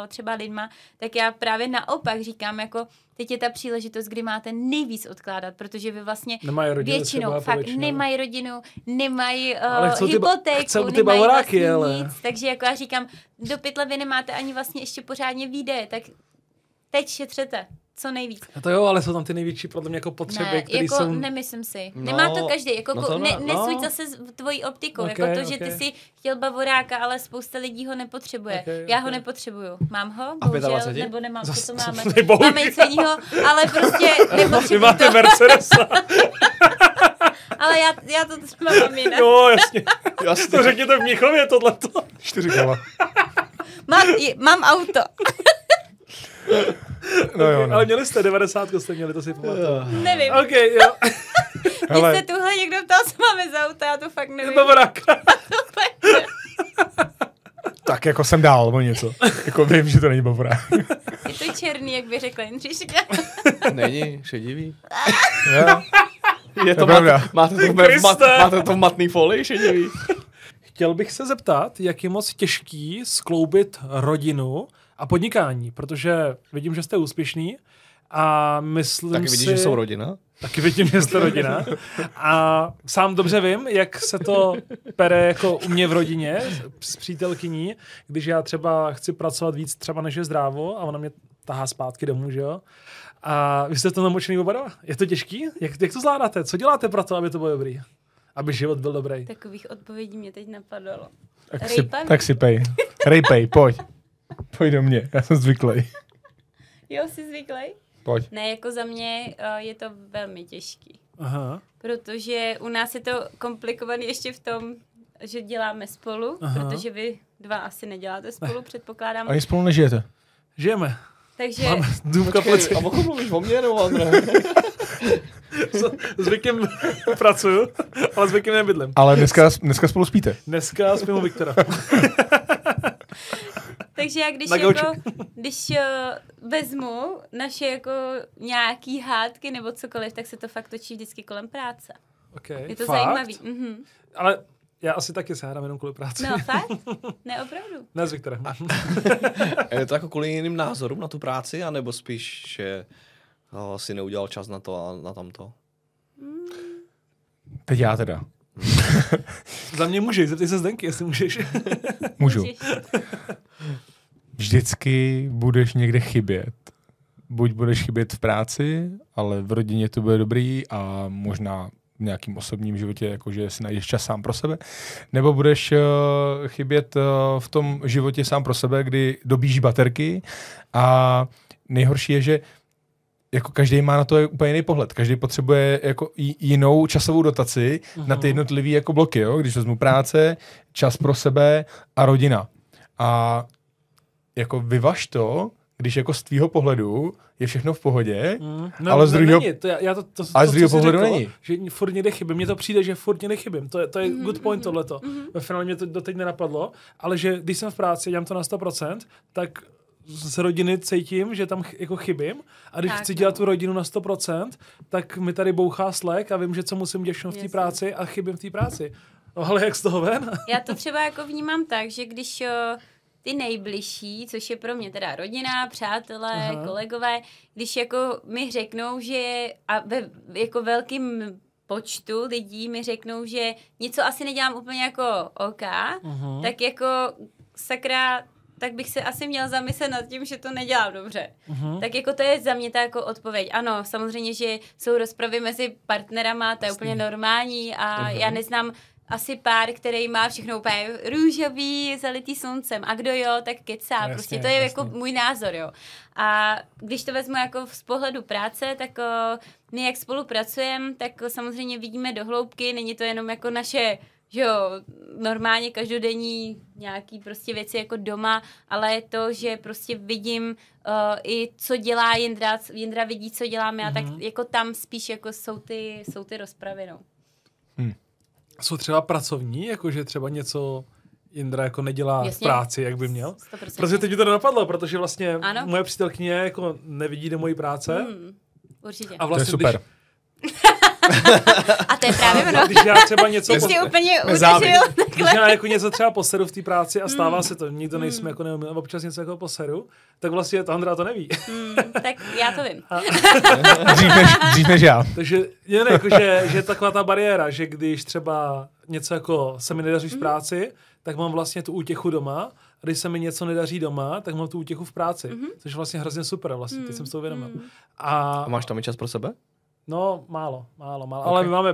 třeba lidma, tak já právě naopak říkám jako teď je ta příležitost, kdy máte nejvíc odkládat, protože vy vlastně nemají rodinu většinou fakt většinou. nemají rodinu, nemají uh, hypotéku, ty, ty nemají vlastně ale... nic. Takže jako já říkám, do pytle vy nemáte ani vlastně ještě pořádně výdaje, tak teď šetřete co nejvíc. A to jo, ale jsou tam ty největší podle mě jako potřeby, ne, které jako jsou... nemyslím si. No, Nemá to každý. Jako no to ne, ne, nesuď no. zase tvojí optikou. Okay, jako to, okay. že ty si chtěl bavoráka, ale spousta lidí ho nepotřebuje. Okay, Já okay. ho nepotřebuju. Mám ho, bohužel, A nebo nemám, co to máme. Máme nic jiného, ale prostě nepotřebuju máte Mercedesa. ale já, já to třeba mám jinak. Jo, jasně. jasně. To řekněte v Mnichově tohleto. Čtyři kola. Mám, mám auto. No okay, jo, no. Ale měli jste 90, jste měli, to si pamatuju. Nevím. Ok, jo. Hele. Když se tuhle někdo ptal, co máme za auto, já to fakt nevím. Bavoraka. tak jako jsem dál, nebo něco. jako vím, že to není bavorák. Je to černý, jak by řekla Jindřiška. není, šedivý. jo. Je to, mat, máte, to v, mat, máte to v matný folii šedivý. Chtěl bych se zeptat, jak je moc těžký skloubit rodinu a podnikání, protože vidím, že jste úspěšný a myslím Taky vidíš, si... že jsou rodina? Taky vidím, že jste rodina. A sám dobře vím, jak se to pere jako u mě v rodině s přítelkyní, když já třeba chci pracovat víc třeba než je zdrávo a ona mě tahá zpátky domů, že jo? A vy jste to namočený oba dva? Je to těžký? Jak, jak to zvládáte? Co děláte pro to, aby to bylo dobrý? Aby život byl dobrý? Takových odpovědí mě teď napadalo. Tak si, tak si pej. Rejpej, pojď. Pojď do mě, já jsem zvyklý. Jo, jsi zvyklý? Pojď. Ne, jako za mě uh, je to velmi těžký. Aha. Protože u nás je to komplikované ještě v tom, že děláme spolu, Aha. protože vy dva asi neděláte spolu, ne. předpokládám. A spolu nežijete? Žijeme. Takže... Máme dům kaplici. A pokud mluvíš o mě, nebo André? zvykem pracuju, ale zvykem nebydlím. Ale dneska, dneska spolu spíte? Dneska spím u Viktora. Takže já když, jako, když uh, vezmu naše jako nějaký hádky nebo cokoliv, tak se to fakt točí vždycky kolem práce. Okay. Je to fakt? zajímavý. Mm-hmm. Ale já asi taky se hádám jenom kvůli práci. No fakt? Ne, opravdu. Ne s Viktorem. je to jako kvůli jiným názorům na tu práci, anebo spíš, že oh, si neudělal čas na to a na tamto? Mm. Teď já teda. Za mě můžeš, zeptej se Zdenky, jestli můžeš. Můžu. Vždycky budeš někde chybět. Buď budeš chybět v práci, ale v rodině to bude dobrý a možná v nějakým osobním životě, jakože si najdeš čas sám pro sebe, nebo budeš uh, chybět uh, v tom životě sám pro sebe, kdy dobíš baterky a nejhorší je, že jako každý má na to úplně jiný pohled. Každý potřebuje jako jinou časovou dotaci uh-huh. na ty mhm. jednotlivé jako bloky, jo? když vezmu práce, čas pro sebe a rodina. A jako vyvaž to, když jako z tvýho pohledu je všechno v pohodě, mm. no, ale z druhého to, já to, to, ale z druhého pohledu řekl, není. Že furt někde chybím. Mně to přijde, že furt někde chybím. To je, to je mm, good point mm, tohleto. Mm. Ve finále mě to doteď nenapadlo, ale že když jsem v práci, dělám to na 100%, tak z rodiny cítím, že tam ch- jako chybím a když tak, chci dělat no. tu rodinu na 100%, tak mi tady bouchá slek a vím, že co musím dělat v té práci a chybím v té práci. No, ale jak z toho ven? Já to třeba jako vnímám tak, že když uh, ty nejbližší, což je pro mě teda rodina, přátelé, Aha. kolegové, když jako mi řeknou, že a ve jako velkým počtu lidí mi řeknou, že něco asi nedělám úplně jako OK, Aha. tak jako sakra, tak bych se asi měl zamyslet nad tím, že to nedělám dobře. Uh-huh. Tak jako to je za mě ta jako odpověď. Ano, samozřejmě, že jsou rozpravy mezi partnerama, to je Jasný. úplně normální a uh-huh. já neznám asi pár, který má všechno úplně růžový, zalitý sluncem. A kdo jo, tak kecá. No, jasně, prostě to je jasně. jako můj názor, jo. A když to vezmu jako z pohledu práce, tak o, my jak spolupracujeme, tak samozřejmě vidíme do hloubky, není to jenom jako naše že jo, normálně každodenní nějaký prostě věci jako doma, ale je to, že prostě vidím uh, i co dělá Jindra, Jindra vidí, co dělám já, mm-hmm. tak mhm. jako tam spíš jako jsou ty, jsou ty rozpravy, no. Hmm. Jsou třeba pracovní, jakože třeba něco Jindra jako nedělá Jasně. v práci, jak by měl. 100%. Protože teď mi to nenapadlo, protože vlastně ano. moje přítelkyně jako nevidí do mojí práce. Hmm, určitě. A vlastně, to je super. Když, a to je právě ono. Když já třeba něco... Když po... úplně udeřil. Když já jako něco třeba poseru v té práci a stává mm. se to, nikdo nejsme mm. jako neumil, občas něco jako poseru, tak vlastně to Andra to neví. Mm, tak já to vím. A... dřív, než, dřív než já. Takže jen jako, že, že taková ta bariéra, že když třeba něco jako se mi nedaří v mm. práci, tak mám vlastně tu útěchu doma a když se mi něco nedaří doma, tak mám tu útěchu v práci, mm-hmm. což je vlastně hrozně super vlastně, mm. teď jsem s tou vědomil. Mm. A... a máš tam i čas pro sebe? No, málo, málo, málo. Okay. Ale my máme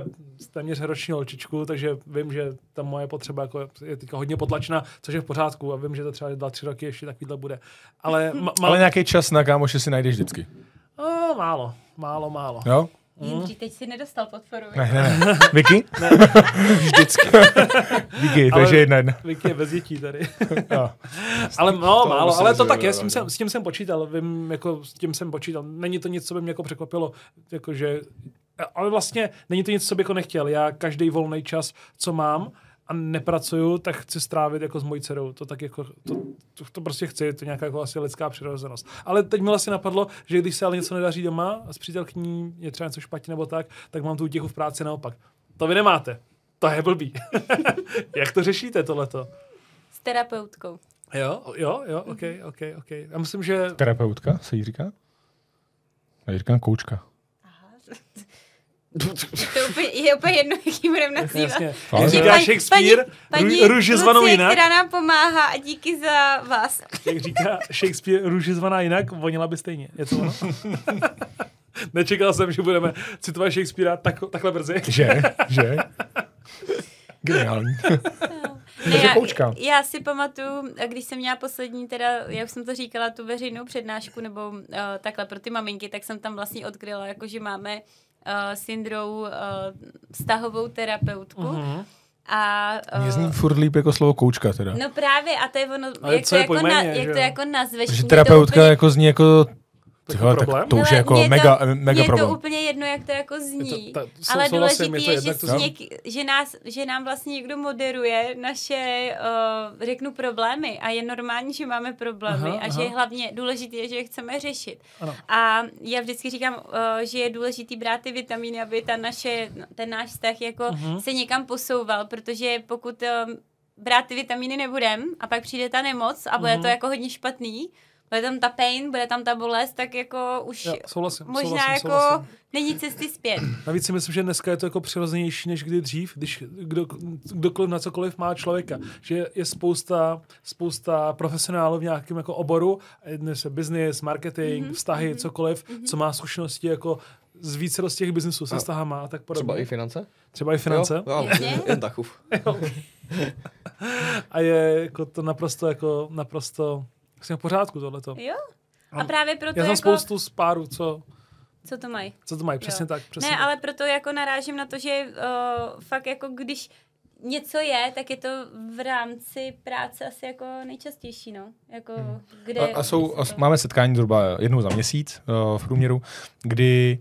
téměř roční holčičku, takže vím, že ta moje potřeba jako je teďka hodně potlačena, což je v pořádku a vím, že to třeba dva, tři roky ještě takovýhle bude. Ale, ma, ale nějaký čas na kámoše si najdeš vždycky. No, málo, málo, málo. Jo? Jindří, teď si nedostal podporu. Ne, ne, ne. Vicky? Ne. Vždycky. Vicky, takže jedna jedna. Vicky je bez dětí tady. no. ale no, to málo, ale to tak je, s tím, jsem, s tím jsem počítal, vím, jako s tím jsem počítal. Není to nic, co by mě jako překvapilo, jakože, ale vlastně není to nic, co bych jako nechtěl. Já každý volný čas, co mám, a nepracuju, tak chci strávit jako s mojí dcerou. To tak jako, to, to, to prostě chci, to je nějaká jako asi lidská přirozenost. Ale teď mi vlastně napadlo, že když se ale něco nedaří doma a s přítelkyní je třeba něco špatně nebo tak, tak mám tu útěchu v práci naopak. To vy nemáte. To je blbý. Jak to řešíte tohleto? S terapeutkou. Jo, jo, jo, ok, ok, ok. Já myslím, že... Terapeutka se jí říká? Já říkám koučka. Aha. To úplně, je úplně jedno, jaký budeme nazývat. Jasně. říká Shakespeare, paní, paní růže zvanou jinak. která nám pomáhá a díky za vás. Jak říká Shakespeare, růže zvaná jinak, vonila by stejně. Je to ono? Nečekal jsem, že budeme citovat Shakespearea tak, takhle brzy. Že? Že? Geniální. Ne, já, já si pamatuju, když jsem měla poslední, teda, jak jsem to říkala, tu veřejnou přednášku, nebo uh, takhle pro ty maminky, tak jsem tam vlastně odkryla, jako že máme uh, s Indrou uh, vztahovou terapeutku. Uh-huh. A, uh, Mě zní furt líp jako slovo koučka teda. No právě, a to je ono, jak, to, jako na, jak to jako nazveš. Že terapeutka úplně... jako zní jako Tyhle, tak to už je jako je mega, to, mega je problém. to úplně jedno, jak to jako zní. To, ta, ale důležité je, že, to něk, že, nás, že nám vlastně někdo moderuje naše, uh, řeknu, problémy a je normální, že máme problémy aha, a aha. že hlavně důležité je, že je chceme řešit. Ano. A já vždycky říkám, uh, že je důležité brát ty vitamíny, aby ta naše, ten náš vztah jako uh-huh. se někam posouval, protože pokud uh, brát ty vitamíny nebudem a pak přijde ta nemoc a bude uh-huh. to jako hodně špatný, bude tam ta pain, bude tam ta bolest, tak jako už Já, souhlasím, možná souhlasím, jako souhlasím. není cesty zpět. Navíc si myslím, že dneska je to jako přirozenější než kdy dřív, když kdo, kdokoliv na cokoliv má člověka. Že je spousta, spousta profesionálů v nějakém jako oboru, dnes je business, marketing, mm-hmm, vztahy, mm-hmm, cokoliv, mm-hmm. co má zkušenosti jako z více z těch biznesů se vztahama a tak podobně. Třeba i finance? Třeba i finance. Jo, jo jen tachův. a je jako to naprosto jako naprosto Vlastně v pořádku tohleto. Jo. A právě proto Já jsem jako... spoustu z párů, co co to mají? Co to mají, přesně jo. tak. Přesně ne, tak. ale proto jako narážím na to, že uh, fakt jako když něco je, tak je to v rámci práce asi jako nejčastější, no. Jako, hmm. kde, a, a, jsou, a máme setkání zhruba jednou za měsíc uh, v průměru, kdy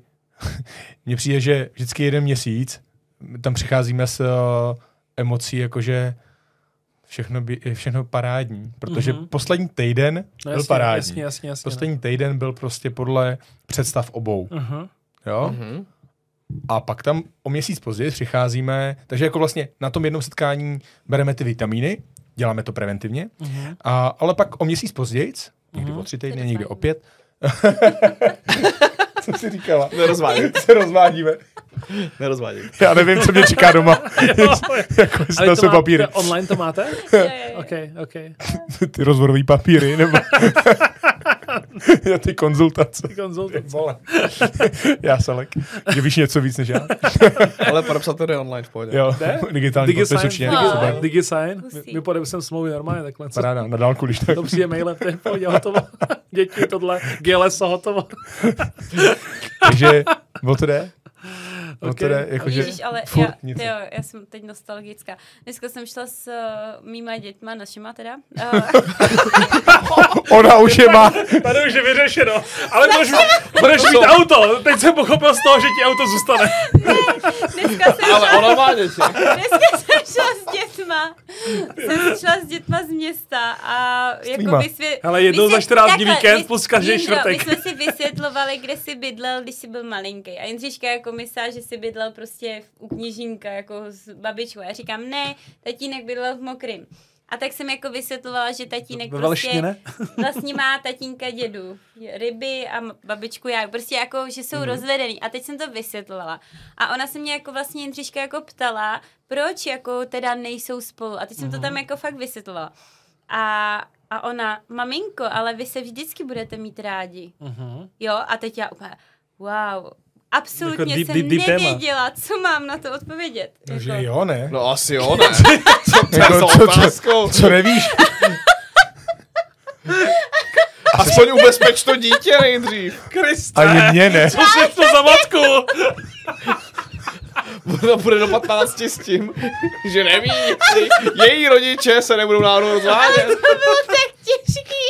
mně přijde, že vždycky jeden měsíc tam přicházíme s uh, emocí, jakože všechno, by, všechno parádní, protože mm-hmm. poslední týden no, byl parádní. Jasně, jasně, jasně, poslední týden byl prostě podle představ obou. Mm-hmm. Jo? Mm-hmm. A pak tam o měsíc později přicházíme, takže jako vlastně na tom jednom setkání bereme ty vitamíny, děláme to preventivně, mm-hmm. a, ale pak o měsíc později, někdy mm-hmm. o tři týdny, někdy o pět, co jsi říkala? Se rozvádíme. Nerozvádím. Já nevím, co mě čeká doma. jako Ale to má, papíry. To online to máte? OK, OK. Ty rozvodový papíry, nebo... Já ty konzultace. Ty konzultace. Vole. já Selek. Že víš něco víc než já? Ale podepsat to jde online v pohodě. Jo, digitální podpis DigiSign, určitě. No. Super. DigiSign. My, my podepseme smlouvy normálně takhle. Co? Paráda, na dálku, když tak. To přijde mailem, to je v pohodě, hotovo. Děti, tohle, GLS hotovo. Takže, o to jde? O Ok. to jde, jakože Ježiš, ale já, nic. tyjo, já jsem teď nostalgická. Dneska jsem šla s uh, mýma dětma, našima teda. Uh, Ona už je má. Tady už je vyřešeno. Ale budeš, budeš mít auto. Teď jsem pochopil z toho, že ti auto zůstane. dneska jsem Ale šla, ona má děti. dneska jsem šla s dětma. Jsem šla s dětma z města a jako tvýma? vysvě... Ale jednou za vysvět- 14 dní víkend plus každý čtvrtek. My jsme si vysvětlovali, kde jsi bydlel, když jsi byl malinký. A Jindřiška jako myslela, že jsi bydlel prostě v- u kněžínka, jako s babičkou. Já říkám, ne, tatínek bydlel v Mokrym. A tak jsem jako vysvětlovala, že tatínek Ve prostě ne? vlastně má tatínka dědu, ryby a babičku já, prostě jako, že jsou mm. rozvedený. A teď jsem to vysvětlovala. A ona se mě jako vlastně Jindřiška jako ptala, proč jako teda nejsou spolu. A teď jsem to tam jako fakt vysvětlovala. A, a ona, maminko, ale vy se vždycky budete mít rádi. Mhm. Jo, a teď já úplně, wow, absolutně Jako deep, jsem deep, deep téma. nevěděla, co mám na to odpovědět. No, že jako, jo, ne? No asi jo, ne? Co to je Jako, co, co, otázkou? co nevíš? Aspoň ubezpeč to dítě nejdřív. Kriste, Ani mě ne. co jsi to za matku? Ona bude do 15 s tím, že neví, její rodiče se nebudou náhodou rozvádět. to bylo tak těžký.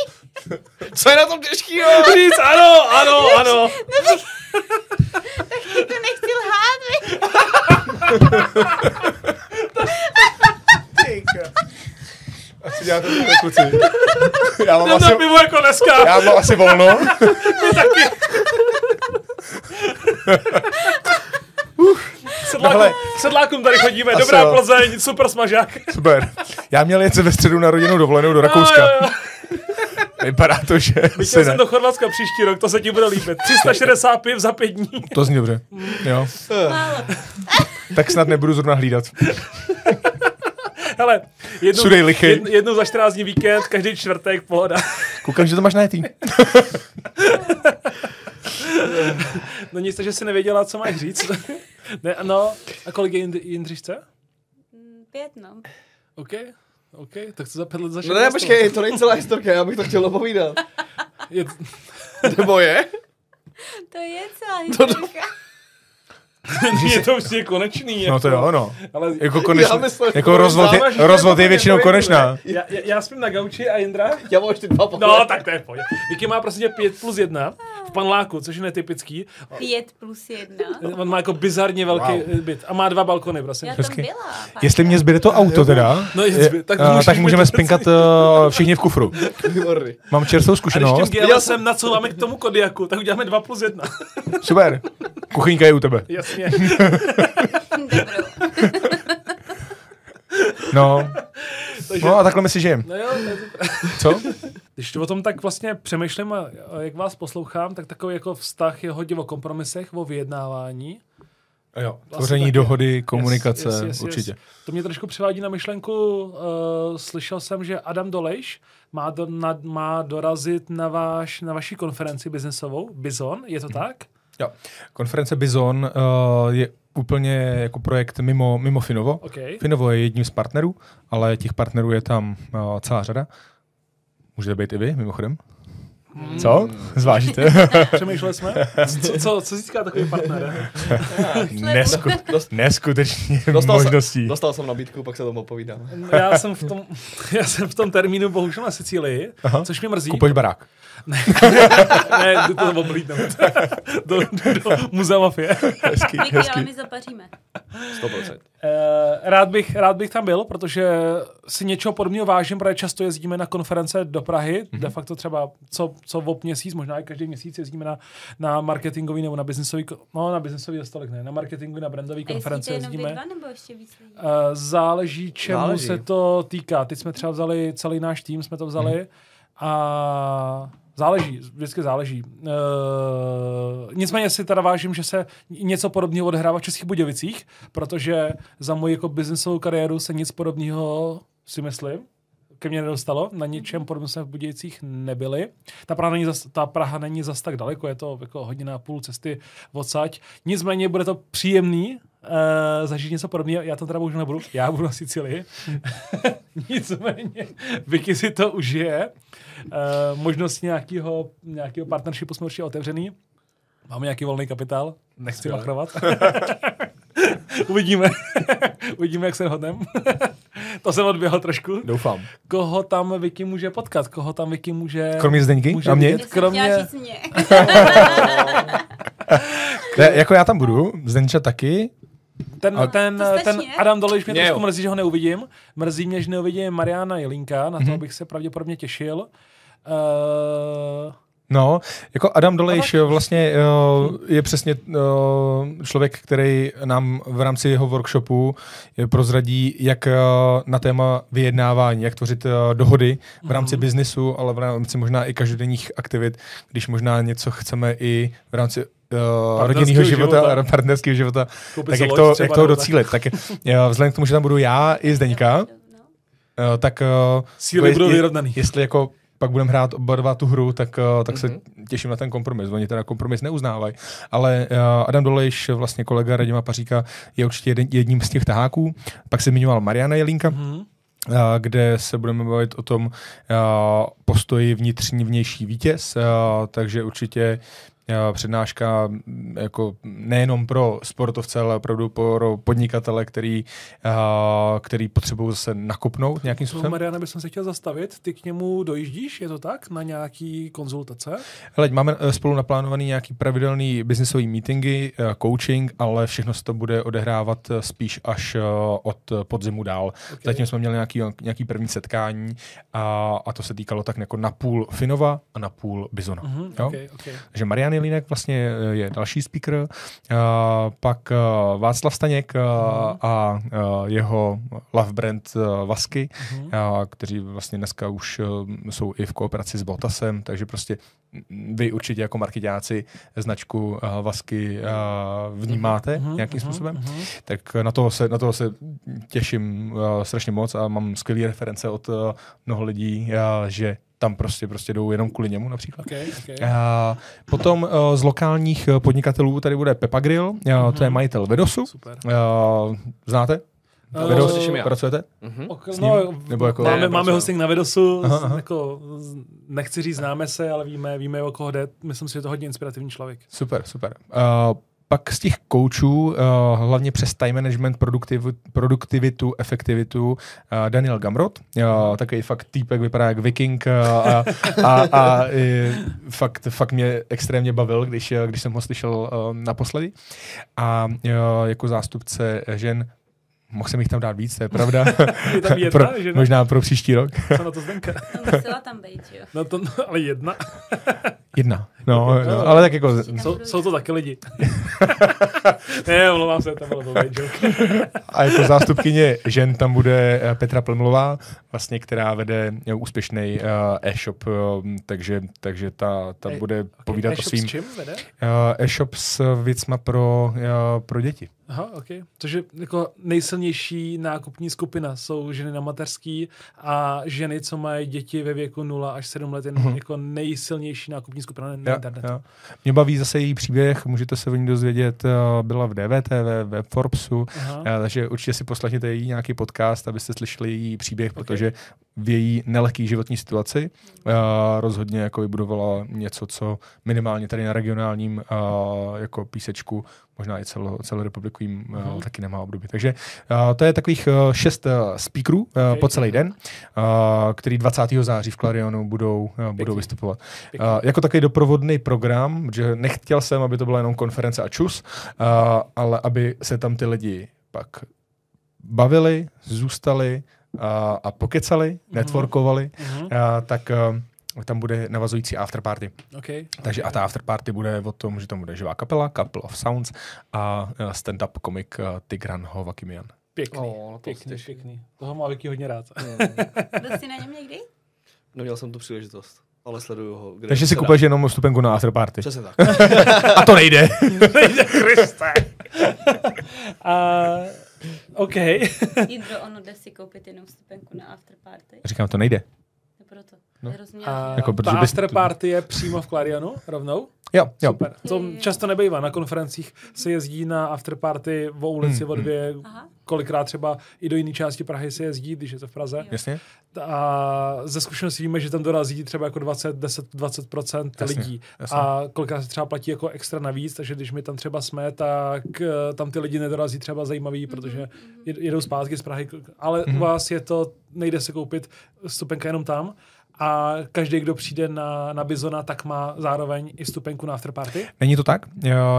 Co je na tom těžkýho? Říct, ano, ano, ano. Ty to nechci lhát, viď? Asi děláte to kluci. Já mám Jdem asi, na pivo jako dneska. já mám asi volno. Sedlákům, Hele. sedlákům tady chodíme. Asi Dobrá jo. Plzeň, super smažák. Super. Já měl jet ve středu na rodinnou dovolenou do Jo, Rakouska. jo, jo. Vypadá to, že asi jsem ne. do Chorvatska příští rok, to se ti bude líbit. 360 piv za pět dní. To zní dobře. Jo. Tak snad nebudu zrovna hlídat. Hele, jednou, Sudej lichej. jed, jednou za 14 dní víkend, každý čtvrtek, pohoda. Koukám, že to máš najetý. No nic, takže si nevěděla, co máš říct. ne, no, a kolik je Jind- Jindřišce? Pět, no. OK, OK, tak to za pět let No začne. ne, počkej, to není celá historka, já bych to chtěl dopovídat. Je, Nebo je? To je celá historka. je to už je konečný. No to jako. jo, no. Ale Jako, konečný, Já myslel, jako to rozvod, je, rozvod je to většinou konečná. já, já, já spím na gauči a Jindra? Já mám ještě dva pokoje. No, tak to je v pohodě. Vicky má prostě 5 plus 1 v panláku, což je netypický. Pět plus jedna. On má jako bizarně velký Wow. wow. byt a má dva balkony, prosím. Já tam byla. Jestli mě zbyde to auto teda, No, je- je, tak můžeš tak můžeme to spinkat uh, všichni v kufru. Mám čerstvou A když zkušenost. tím GLSem jsem nacouváme k tomu kodiaku, tak uděláme 2 plus 1. Super. Kuchyňka je u tebe. Jasně. Dobrou. No, Takže, no a takhle my si žijeme. no jo, to je super. Co? Když to o tom tak vlastně přemýšlím a a jak vás poslouchám, tak takový jako vztah je hodně o kompromisech, o vyjednávání. Jo, Asi tvoření taky. dohody, komunikace, Yes, yes, yes, určitě. Yes. To mě trošku přivádí na myšlenku, uh, slyšel jsem, že Adam Dolejš má, do, na, má dorazit na, váš, na vaši konferenci biznesovou, Bizon, je to tak? Jo. Konference Bizon uh, je úplně jako projekt mimo, mimo Finovo. OK. Finovo je jedním z partnerů, ale těch partnerů je tam uh, celá řada. Můžete být i vy, mimochodem? Hmm. Co? Zvážíte? Přemýšleli jsme? Co, co, co získá takový partner? Nesku, neskutečně Dostal možností. Jsem, dostal jsem nabídku, pak se tomu povídám. Já jsem v tom, já jsem v tom termínu bohužel na Sicílii, Aha. což mě mrzí. Kupuješ barák. ne, jdu to oblídnout. do, do, do muzea mafie. Hezký, Díky, ale my zapaříme. 100%. Eh, rád, bych, rád bych tam byl, protože si něčeho podobného vážím, protože často jezdíme na konference do Prahy, mm-hmm. de facto třeba co, co ob měsíc, možná i každý měsíc jezdíme na, na marketingový nebo na biznesový, no na biznesový stolik ne, na marketingový, na brandový A konference jezdíme. dva nebo ještě víc lidí? Uh, záleží, čemu Záleží. se to týká. Teď jsme třeba vzali celý náš tým, jsme to vzali Mhm. a záleží, vždycky záleží. Uh, nicméně si teda vážím, že se něco podobného odehrává v Českých Budějovicích, protože za moji jako biznesovou kariéru se nic podobného si myslím, ke mně nedostalo, na ničem podobném jsme v Budějcích nebyli. Ta Praha není zas, ta Praha není zas tak daleko, je to jako hodina a půl cesty odsaď. Nicméně bude to příjemný, uh, zažít něco podobného. Já to teda už nebudu, já budu na Sicílii. Nicméně, Vicky si to užije. Uh, možnost nějakého, nějakého partnershipu jsme určitě otevřený. Máme nějaký volný kapitál, nechci machrovat. Uvidíme. Uvidíme, jak se hodnem. to jsem odběhl trošku. Doufám. Koho tam Vicky může potkat? Koho tam Vicky může... Kromě Zdeňky? může A mě? vidět? Kromě... mě. Ne, jako já tam budu, Zdenča taky. Ten, A- ten, ten? Adam Dolejš mě Mě trošku mrzí, že ho neuvidím. Mrzí mě, že neuvidím Mariana Jelinka, na to Mhm. bych se pravděpodobně těšil. Uh, No, jako Adam Dolejš vlastně uh, je přesně uh, člověk, který nám v rámci jeho workshopu eh, prozradí, jak na téma vyjednávání, jak tvořit dohody v rámci biznisu, ale v rámci možná i každodenních aktivit, když možná něco chceme i v rámci uh, rodinného života, života. a partnerského života, Koupit tak jak to, jak toho tak. docílit. Tak uh, vzhledem k tomu, že tam budu já i Zdeňka, uh, tak uh, síly budou je- vyrovnaný. jestli jako pak budeme hrát oba dva tu hru, tak, uh, tak se Mhm. těším na ten kompromis. Oni teda kompromis neuznávají. Ale uh, Adam Dolejš, vlastně kolega Radima Paříka, je určitě jeden, jedním z těch taháků. Pak se zmiňoval Mariana Jelínka, Mhm. a, kde se budeme bavit o tom a, postoji vnitřní, vnější vítěz, a, takže určitě přednáška jako nejenom pro sportovce, ale opravdu pro podnikatele, který, a, který potřebují zase nakopnout nějakým způsobem. Mariana, bych se chtěl zastavit. Ty k němu dojíždíš, je to tak? Na nějaký konzultace? Hele, máme eh, spolu naplánovaný nějaký pravidelný biznisový meetingy, eh, coaching, ale všechno se to bude odehrávat eh, spíš až eh, od podzimu dál. Okay. Zatím jsme měli nějaký, nějaký první setkání a, a to se týkalo tak jako na půl Finova a na půl Bizona. Mhm, Jo? okay, okay. Takže Marian Jelínek vlastně eh, je další speaker, uh, pak uh, Václav Staněk uh, Mhm. a uh, jeho love brand uh, Vasky, Mhm. uh, kteří vlastně dneska už uh, jsou i v kooperaci s Botasem, takže prostě vy určitě jako marketáci značku uh, Vasky uh, vnímáte Mhm, nějakým způsobem, tak na toho se, na toho se těším uh, strašně moc a mám skvělé reference od uh, mnoho lidí, uh, že tam prostě prostě jdou jenom kvůli němu například. Okay, okay. A potom uh, z lokálních uh, podnikatelů tady bude Pepa Grill, uh, to je majitel Vedosu. Super. Uh, znáte? Eh, Vedos, slyším já. pracujete? Mhm. Ok, S ním? no, Nebo jako- máme, Ne, máme hosting na Vedosu, Aha, aha. Jako, z- nechci říct známe se, ale víme, víme o koho jde. Myslím si, že je to hodně inspirativní člověk. Super, super. Uh, pak z těch coachů, uh, hlavně přes time management, produktiv, produktivitu, efektivitu, uh, Daniel Gamrot, uh, takový fakt týpek, vypadá jak viking a, a, a fakt, fakt mě extrémně bavil, když, když jsem ho slyšel naposledy. A jako zástupce žen Mohl jsem jich tam dát víc, to je pravda. Je tam jedna, pro, že ne? možná pro příští rok. Co na to Zdenka? Musela tam být, jo. No to, ale jedna. Jedna. No, no, ale tak jako Jsou, jsou to taky lidi. ne, omlouvám se, to bylo joke. A jako zástupkyně žen tam bude eh, Petra Plmlová, vlastně, která vede eh, úspěšný uh, e-shop, takže, takže ta, ta Ej, bude Okay, povídat o e-shop svým S čím vede? uh, e-shop s věcma pro, uh, pro děti. Aha, ok. Což je jako nejsilnější nákupní skupina. Jsou ženy na mateřský a ženy, co mají děti ve věku 0 až 7 let, je Mhm. jako nejsilnější nákupní skupina na, na Jo, internetu. jo. Mě baví zase její příběh, můžete se o ní dozvědět, uh, byla v DVTV, ve Forbesu, Aha. Uh, takže určitě si poslechněte její nějaký podcast, abyste slyšeli její příběh, okay. protože v její nelehké životní situaci uh, rozhodně jako vybudovala něco, co minimálně tady na regionálním uh, jako písečku, možná i celo, celorepublikovým uh, Mhm. taky nemá období. Takže uh, to je takových uh, šest uh, speakerů uh, Okay. po celý den, uh, který 20. září v Clarionu budou, uh, budou vystupovat. Pěkný. Uh, jako takový doprovodný program, že nechtěl jsem, aby to byla jenom konference a čus, uh, ale aby se tam ty lidi pak bavili, zůstali a, a pokecali, networkovali, Mhm. a, tak a, tam bude navazující afterparty. Okay. Takže a ta afterparty bude o tom, že tam bude živá kapela, Couple of Sounds a a stand-up komik a, Tigran Hovakimian. Pěkný, O, no to pěkný, pěkný. Toho má Vicky hodně rád. Byl jsi na něm někdy? Neměl jsem tu příležitost, ale sleduju ho. Kde Takže si kupuješ jenom vstupenku na afterparty. Přesně tak. A to nejde. Kriste. a OK. Jindro, ono jde si koupit jenom stupenku na afterparty. Říkám, to nejde. Proto. No. A Jako, protože ta bys- afterparty je přímo v Clarionu rovnou? Jo, jo. Super. To často nebývá. Na konferencích se jezdí na afterparty o ulici Hmm, o dvě, Aha. kolikrát třeba i do jiné části Prahy se jezdí, když je to v Praze. Jasně? A ze zkušenosti víme, že tam dorazí třeba jako 20, 10, 20% Jasně, lidí. jasně. A kolikrát se třeba platí jako extra navíc, takže když my tam třeba jsme, tak eh, tam ty lidi nedorazí třeba zajímavý, protože jed- jedou zpátky z Prahy. Ale u vás je to, nejde se koupit stupenka jenom tam. A každý, kdo přijde na, na Bizona, tak má zároveň i stupenku na afterparty. Není to tak.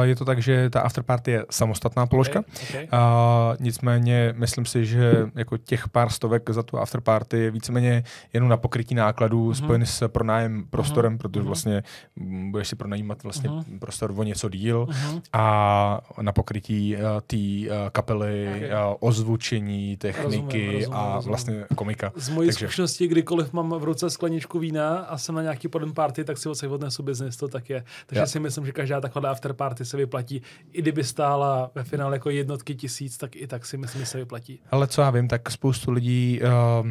Je to tak, že ta afterparty je samostatná položka. Okay, okay. A nicméně myslím si, že jako těch pár stovek za tu afterparty je víceméně jenom na pokrytí nákladů mm-hmm. spojený s pronájem prostorem, mm-hmm. protože vlastně mm, budeš si pronajímat vlastně mm-hmm. prostor o něco díl mm-hmm. a na pokrytí uh, té uh, kapely, Okay. uh, ozvučení, techniky Rozumím, rozumím, a rozumím. vlastně komika. Z mojí Takže- zkušenosti, kdykoliv mám v ruce skleničku vína a jsem na nějaký podem party, tak si odsaď odnesu biznis, to tak je. Takže Jo. si myslím, že každá taková after party se vyplatí. I kdyby stála ve finále jako jednotky tisíc, tak i tak si myslím, že se vyplatí. Ale co já vím, tak spoustu lidí uh,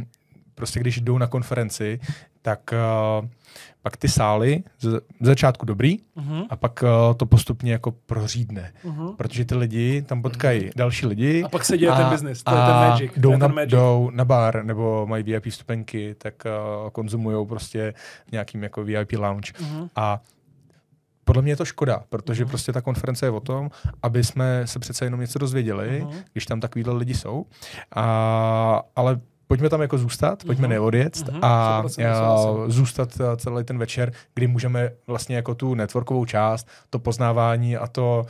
prostě když jdou na konferenci, tak uh, pak ty sály z, začátku dobrý Uh-huh. a pak uh, to postupně jako prořídne. Uh-huh. Protože ty lidi tam potkají další lidi. A pak se děje ten business, to je a ten magic. Jdou, je na, ten magic. jdou na bar nebo mají VIP vstupenky, tak uh, konzumují prostě nějakým jako VIP lounge. Uh-huh. A podle mě je to škoda, protože Mhm. prostě ta konference je o tom, aby jsme se přece jenom něco dozvěděli, Mhm. když tam takovýhle lidi jsou. A, ale pojďme tam jako zůstat, pojďme Mhm. neodjet Mhm, a 100% a souhlasím. zůstat a, celý ten večer, kdy můžeme vlastně jako tu networkovou část, to poznávání a to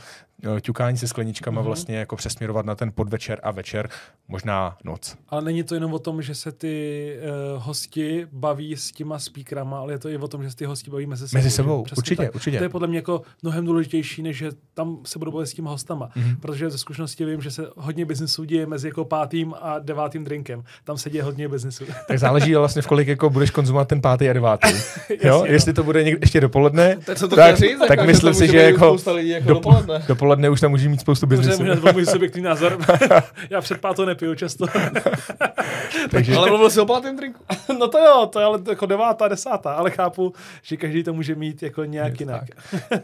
e, ťukání se skleničkama Mhm. vlastně jako přesměrovat na ten podvečer a večer, možná noc. Ale není to jenom o tom, že se ty uh, hosti baví s těma speakerama, ale je to i o tom, že se ty hosti baví mezi sebou. Mezi sebou, určitě, tak. určitě. To je podle mě jako mnohem důležitější, než že tam se budou bavit s těma hostama. Mhm. Protože ze zkušenosti vím, že se hodně biznisů děje mezi jako pátým a devátým drinkem. Tam se děje hodně biznisů. Tak záleží vlastně v kolik jako budeš konzumovat ten pátý a devátý. jo? no. Jestli to bude někdy ještě dopoledne, co to tak, říct, tak jako, že myslím si, že jako spousta lidí jako dopoledne. dopoledne už tam může mít spoustu biznesu. to byl můj subjektivní názor. Já před pátou nepiju často. Takže Ale mluvil jsi o pátém drinku. no to jo, to je ale jako devátá, desátá, ale chápu, že každý to může mít jako nějak jinak.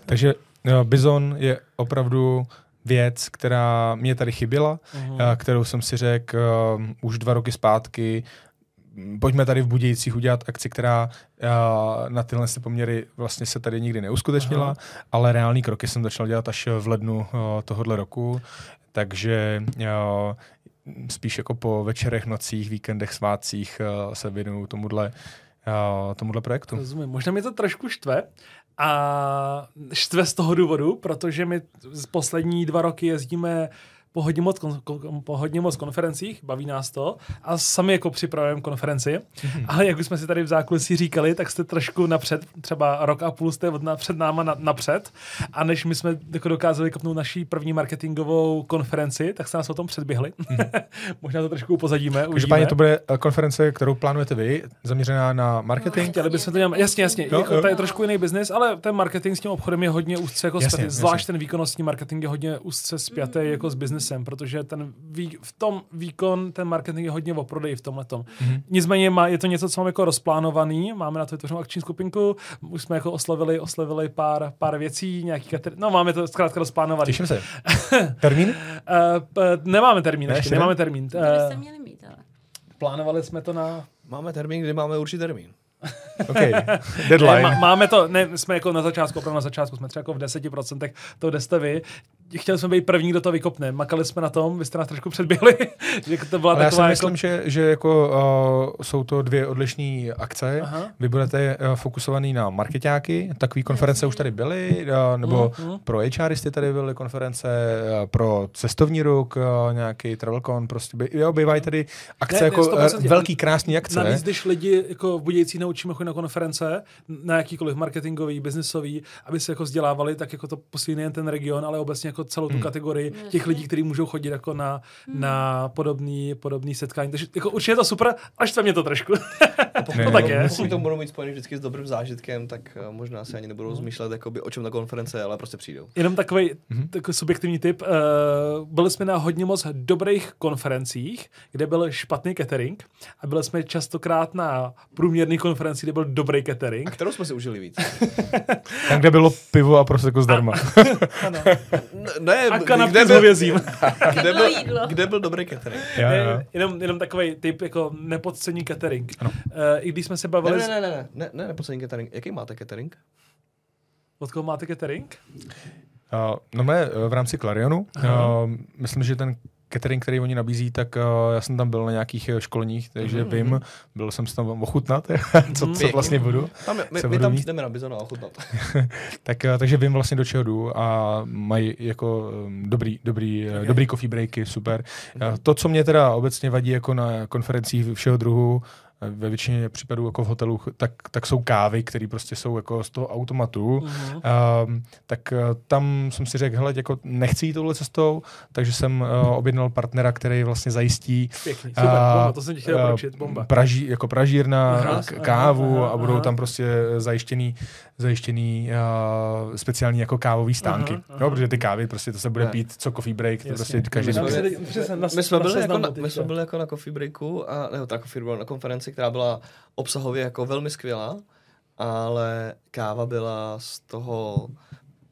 Takže uh, Bizon je opravdu věc, která mě tady chyběla, Mhm. uh, kterou jsem si řekl uh, už dva roky zpátky. m, Pojďme tady v Budějcích udělat akci, která uh, na tyhle poměry vlastně se tady nikdy neuskutečnila, Aha. ale reální kroky jsem začal dělat až v lednu uh, tohohle roku. Takže uh, spíš jako po večerech, nocích, víkendech, svátcích uh, se věnuju tomuhle, uh, tomuhle projektu. Rozumím. Možná mě to trošku štve. A štve z toho důvodu, protože my poslední dva roky jezdíme po hodně moc, kon, po hodně moc konferencích, baví nás to a sami jako připravujeme konferenci, mm-hmm. ale jak už jsme si tady v zákulisí říkali, tak jste trošku napřed, třeba rok a půl jste od na, před náma na, napřed a než my jsme jako dokázali kopnout naší první marketingovou konferenci, tak se nás o tom předběhli. Mm-hmm. Možná to trošku upozadíme. Každopádně to bude konference, kterou plánujete vy, zaměřená na marketing. Chtěli bychom to dělat, jasně, jasně, Jo, jako, to je trošku jiný biznis, ale ten marketing s tím obchodem je hodně úzce jako Jasně, spjatý, jasně. zvlášť ten výkonnostní marketing je hodně úzce spjatý jako s biznesem, protože ten vý, v tom výkon, ten marketing je hodně o prodeji v tomhle tom. Mhm. Nicméně má, je to něco, co máme jako rozplánovaný, máme na to vytvořenou akční skupinku, už jsme jako oslavili, oslavili pár, pár věcí, nějaký kateri- no máme to zkrátka rozplánovaný. Těším se. Termín? Uh, p- nemáme termín Ne, ještě, ještě ne? nemáme termín. Uh, měli mít, ale. plánovali jsme to na Máme termín, kdy máme určitý termín. OK. Ne, Deadline. má, máme to, ne, jsme jako na začátku, opravdu na začátku, jsme třeba jako v 10% toho, kde jste vy. Chtěli jsme být první, kdo to vykopne. Makali jsme na tom, vy jste nás trošku předběhli. že to byla Ale já taková si jako... myslím, že, že jako, uh, jsou to dvě odlišné akce. Aha. Vy budete uh, fokusovaný na marketáky, takové konference už tady byly, uh, nebo mhm. pro HRisty tady byly konference, uh, pro cestovní ruk, uh, nějaký travelcon, prostě by, jo, bývají tady akce Ne, ne, jako 100%. uh, velký, krásný akce. Navíc, když lidi jako v Budějcí naučíme chodit na konference, na jakýkoliv marketingový, biznisový, aby se jako vzdělávali, tak jako to posílí nejen ten region, ale obecně jako celou tu hmm. kategorii těch lidí, kteří můžou chodit jako na, hmm. na podobný, podobný setkání. Takže jako určitě je to super, až to mě to trošku. to tak je. Pokud to budou mít spojený vždycky s dobrým zážitkem, tak uh, možná si ani nebudou hmm. zmýšlet, jakoby, o čem na konference, ale prostě přijdou. Jenom takový hmm. takový subjektivní tip. Uh, byli jsme na hodně moc dobrých konferencích, kde byl špatný catering a byli jsme častokrát na průměrných konferencích, kde byl dobrý catering. A kterou jsme si užili víc? Tam, kde bylo pivo a prosecco zdarma. ano. ne, a kanapky kde s hovězím. kde, byl, kde byl dobrý catering? Já, já. Jenom, jenom takový typ jako nepodcený catering. Ano. Uh, I když jsme se bavili... Ne, ne, ne, ne, ne, ne nepodcený catering. Jaký máte catering? Od koho máte catering? Uh, no mé v rámci Clarionu. Uh, myslím, že ten catering, který oni nabízí, tak uh, já jsem tam byl na nějakých eh, školeních, takže mm-hmm. vím, byl jsem se tam ochutnat, co, co vlastně budu. Tam, my, my tam jdeme na bizona ochutnat. tak, uh, takže vím vlastně do čeho jdu a mají jako um, dobrý, dobrý, okay. dobrý coffee breaky, super. Mm-hmm. To, co mě teda obecně vadí jako na konferencích všeho druhu, ve většině případů jako v hotelu, tak, tak jsou kávy, které prostě jsou jako z toho automatu. Uh-huh. Uh, tak uh, tam jsem si řekl, hele, jako nechci jít touhle cestou, takže jsem uh, objednal partnera, který vlastně zajistí Pěkný, super, uh, bomba, to jsem ti chtěl uh, bomba. Praží, jako pražírna, aha, kávu aha, aha, a budou aha. tam prostě zajištěný, zajištěný uh, speciální jako kávový stánky. Aha, aha. Jo, protože ty kávy, prostě to se bude ne. pít co coffee break, to prostě každý my, jsme byli jako na, my jsme byli jako na coffee breaku, a, ne, tak coffee break, na konferenci, která byla obsahově jako velmi skvělá, ale káva byla z toho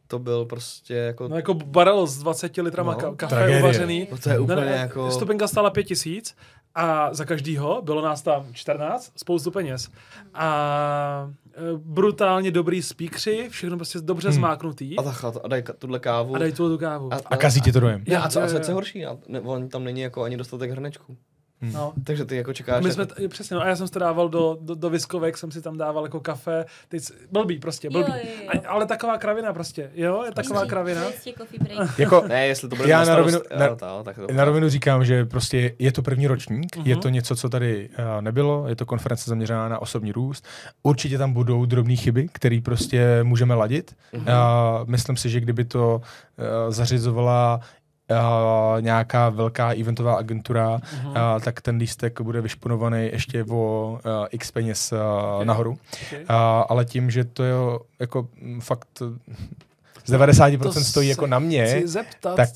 to byl prostě jako... No jako barel s 20 litrama no, kafe tragédie. uvařený. No to je úplně ne, jako... Stupenka stála 5000 a za každýho bylo nás tam 14, spoustu peněz. A e, brutálně dobrý speakři, všechno prostě dobře hmm. zmáknutý. A, tak, a daj tuhle kávu. A daj tuhle tu kávu. A, a, a kazí ti to dojem. Ja, a co, a co je horší? A ne, on tam není jako ani dostatek hrnečku. Hmm. No. Takže ty jako čekáš. My jsme, jako... přesně, no a já jsem to dával do, do, do viskovek, jsem si tam dával jako kafe, teď, blbý prostě, blbý. Jo, jo, jo. A, ale taková kravina prostě, jo, je taková kravina. jako, ne, jestli to bude já na rovinu, na, to, tak to na rovinu říkám, že prostě je to první ročník, uh-huh. je to něco, co tady uh, nebylo, je to konference zaměřená na osobní růst. Určitě tam budou drobné chyby, které prostě můžeme ladit. Uh-huh. Uh, myslím si, že kdyby to uh, zařizovala uh, nějaká velká eventová agentura, uh-huh. uh, tak ten lístek bude vyšponovaný ještě o uh, x peněz uh, okay. nahoru. Okay. Uh, ale tím, že to je jako fakt z 90% to stojí jako na mě, zeptat tak,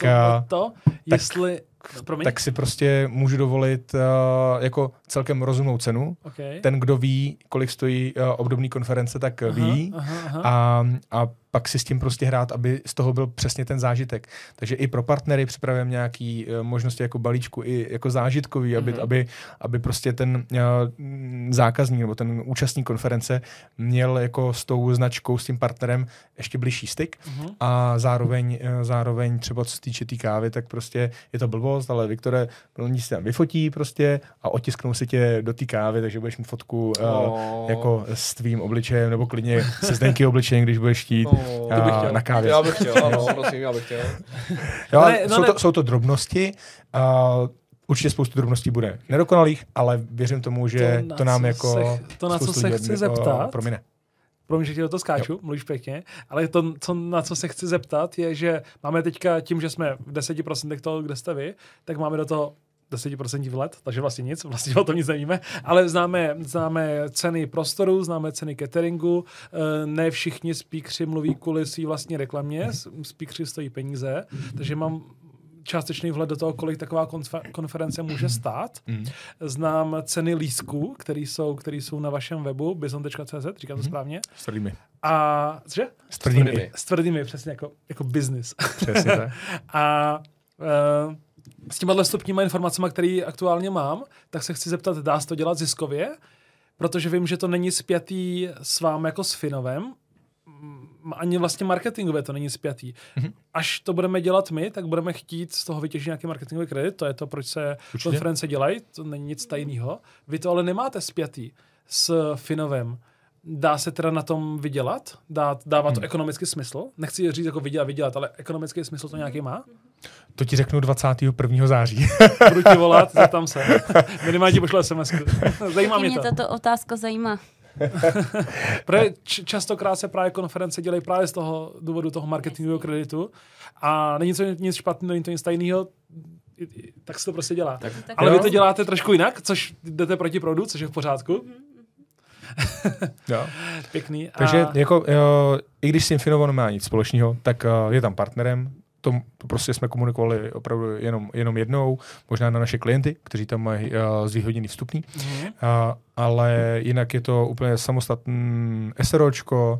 to, jestli tak, tak si prostě můžu dovolit uh, jako celkem rozumnou cenu. Okay. Ten, kdo ví, kolik stojí uh, obdobný konference, tak aha, ví. Aha, aha. A, a pak si s tím prostě hrát, aby z toho byl přesně ten zážitek. Takže i pro partnery připravujeme nějaký uh, možnosti jako balíčku, i jako zážitkový, aby, mm-hmm. aby, aby prostě ten uh, zákazník nebo ten účastník konference měl jako s tou značkou, s tím partnerem ještě blížší styk mm-hmm. a zároveň, uh, zároveň třeba co se týče té tý kávy, tak prostě je to blbost, ale Viktore, oni si tam vyfotí prostě a otisknou si tě do té kávy, takže budeš mít fotku uh, oh. jako s tvým obličejem nebo klidně se Zdenky obličejem, když budeš chtít. Oh to bych chtěl. na kávě. Já bych chtěl, ano, prosím, já bych chtěl. jo, no ne, no jsou, ne. to, jsou to drobnosti. Uh, určitě spoustu drobností bude nedokonalých, ale věřím tomu, že to, to nám jako se, To, na co se chci zeptat, promine. Promiň, že ti do toho skáču, jo. mluvíš pěkně, ale to, co, na co se chci zeptat, je, že máme teďka tím, že jsme v 10% toho, kde jste vy, tak máme do toho 10% vlet, takže vlastně nic, vlastně o tom nic nevíme, ale známe, známe ceny prostoru, známe ceny cateringu, eh, ne všichni speakři mluví kvůli svý vlastní reklamě, speakři stojí peníze, takže mám částečný vhled do toho, kolik taková konference může stát. Mm. Znám ceny lísků, které jsou, který jsou na vašem webu, bizon.cz, říkám to mm. správně. S tvrdými. A, cože? S tvrdými. S tvrdými, přesně jako, jako business. Přesně tak. a uh, s těma stupníma informacemi, které aktuálně mám, tak se chci zeptat, dá se to dělat ziskově? Protože vím, že to není spjatý s vám jako s Finovem, ani vlastně marketingové to není spjatý. Mm-hmm. Až to budeme dělat my, tak budeme chtít z toho vytěžit nějaký marketingový kredit, to je to, proč se Určitě. konference dělají, to není nic tajného. Vy to ale nemáte spjatý s Finovem. Dá se teda na tom vydělat? Dá, dává to hmm. ekonomický smysl? Nechci říct jako vydělat, vydělat, ale ekonomický smysl to nějaký má? To ti řeknu 21. září. Budu ti volat, zeptám se. Minimálně ti pošle SMS. Zajímá mě to. Mě tato otázka zajímá. Protože častokrát se právě konference dělají právě z toho důvodu toho marketingového kreditu a není to nic špatného, není to nic tajného, tak se to prostě dělá. Tak, Ale jo. vy to děláte trošku jinak, což jdete proti proudu, což je v pořádku. Mm-hmm. jo. Pěkný. Takže a... jako, jo, i když s Infinovo nemá nic společného, tak uh, je tam partnerem, to, prostě jsme komunikovali opravdu jenom, jenom jednou, možná na naše klienty, kteří tam mají uh, zvýhodněný vstupní, mm-hmm. uh, ale jinak je to úplně samostatný SROčko,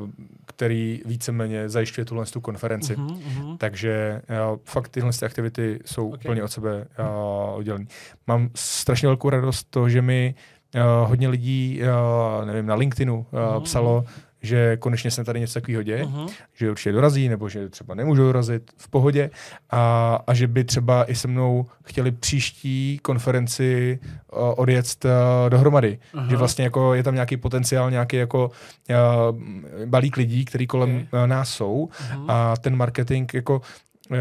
uh, který víceméně zajišťuje tuhle tu konferenci. Mm-hmm. Takže uh, fakt tyhle aktivity jsou okay. úplně od sebe uh, oddělené. Mám strašně velkou radost to, že mi uh, hodně lidí, uh, nevím, na LinkedInu uh, mm-hmm. psalo, že konečně se tady něco takového děje, uh-huh. že určitě dorazí, nebo že třeba nemůžou dorazit v pohodě a, a že by třeba i se mnou chtěli příští konferenci uh, odjet uh, dohromady. Uh-huh. Že vlastně jako je tam nějaký potenciál, nějaký jako uh, balík lidí, který kolem okay. uh, nás jsou uh-huh. a ten marketing jako uh,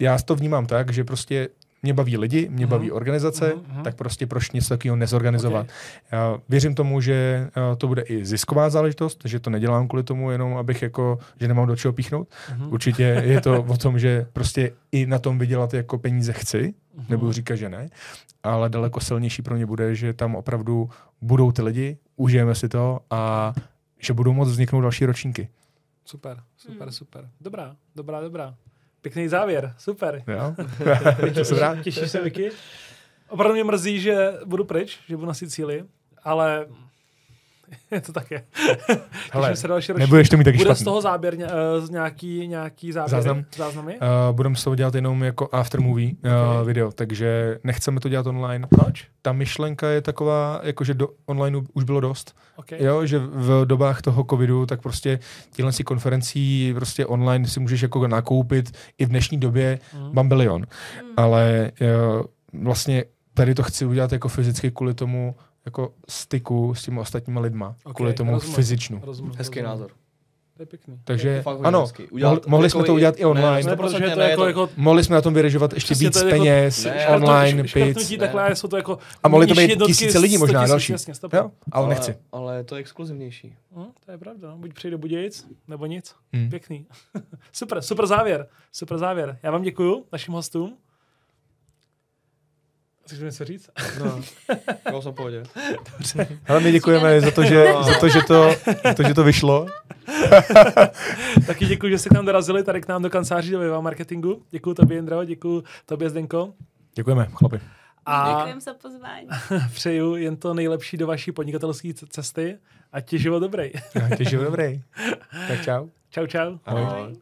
já to vnímám tak, že prostě mě baví lidi, mě mm-hmm. baví organizace, mm-hmm. tak prostě proč něco takového nezorganizovat. Okay. Já věřím tomu, že uh, to bude i zisková záležitost, že to nedělám kvůli tomu jenom, abych jako, že nemám do čeho píchnout. Mm-hmm. Určitě je to o tom, že prostě i na tom vydělat jako peníze chci, mm-hmm. nebudu říkat, že ne, ale daleko silnější pro mě bude, že tam opravdu budou ty lidi, užijeme si to a že budou moct vzniknout další ročníky. Super, super, mm. super. Dobrá, dobrá, dobrá. Pěkný závěr, super. Jo. Těšíš, těšíš se, Vicky? Opravdu mě mrzí, že budu pryč, že budu na Sicílii, ale je to také. Hele, se další nebudeš to mít taky Bude špatný. z toho záběr uh, nějaký, nějaký záběr, Záznam? záznamy? Uh, budeme z toho dělat jenom jako after movie uh, okay. video, takže nechceme to dělat online. Proč? Ta myšlenka je taková, jako že do online už bylo dost. Okay. Jo, že v dobách toho covidu, tak prostě těchto si konferencí prostě online si můžeš jako nakoupit i v dnešní době mm. bambilion. Mm. Ale uh, vlastně tady to chci udělat jako fyzicky kvůli tomu, jako styku s těmi ostatními lidma. Okay, kvůli tomu rozumím, fyzičnu. Rozumím, Hezký rozumím. názor. To je pěkný. Takže je ano, udělat, mohli jsme to udělat i online. Ne, protože to jako, jako, mohli jsme na tom vyrežovat ještě víc jako, peněz, ne, online, pic. Takhle, jsou to jako a mohli to být tisíce lidí možná další. Jasně, jo, ale, ale nechci. Ale to je exkluzivnější. Hm, to je pravda. Buď přijde Budějic, nebo nic. Hmm. Pěkný. super, super závěr. Super závěr. Já vám děkuju, našim hostům. Chceš něco říct? No, já jsem pohodě. Dobře. Ale my děkujeme za to, že, za to, že, to, za to, že to vyšlo. Taky děkuji, že jste k nám dorazili tady k nám do kanceláří do Viva Marketingu. Děkuji tobě, Jindro, děkuji tobě, Zdenko. Děkujeme, chlapi. A Děkujeme za pozvání. přeju jen to nejlepší do vaší podnikatelské cesty a ti život dobrý. ti život dobrý. Tak čau. Čau, čau. Ahoj. Ahoj.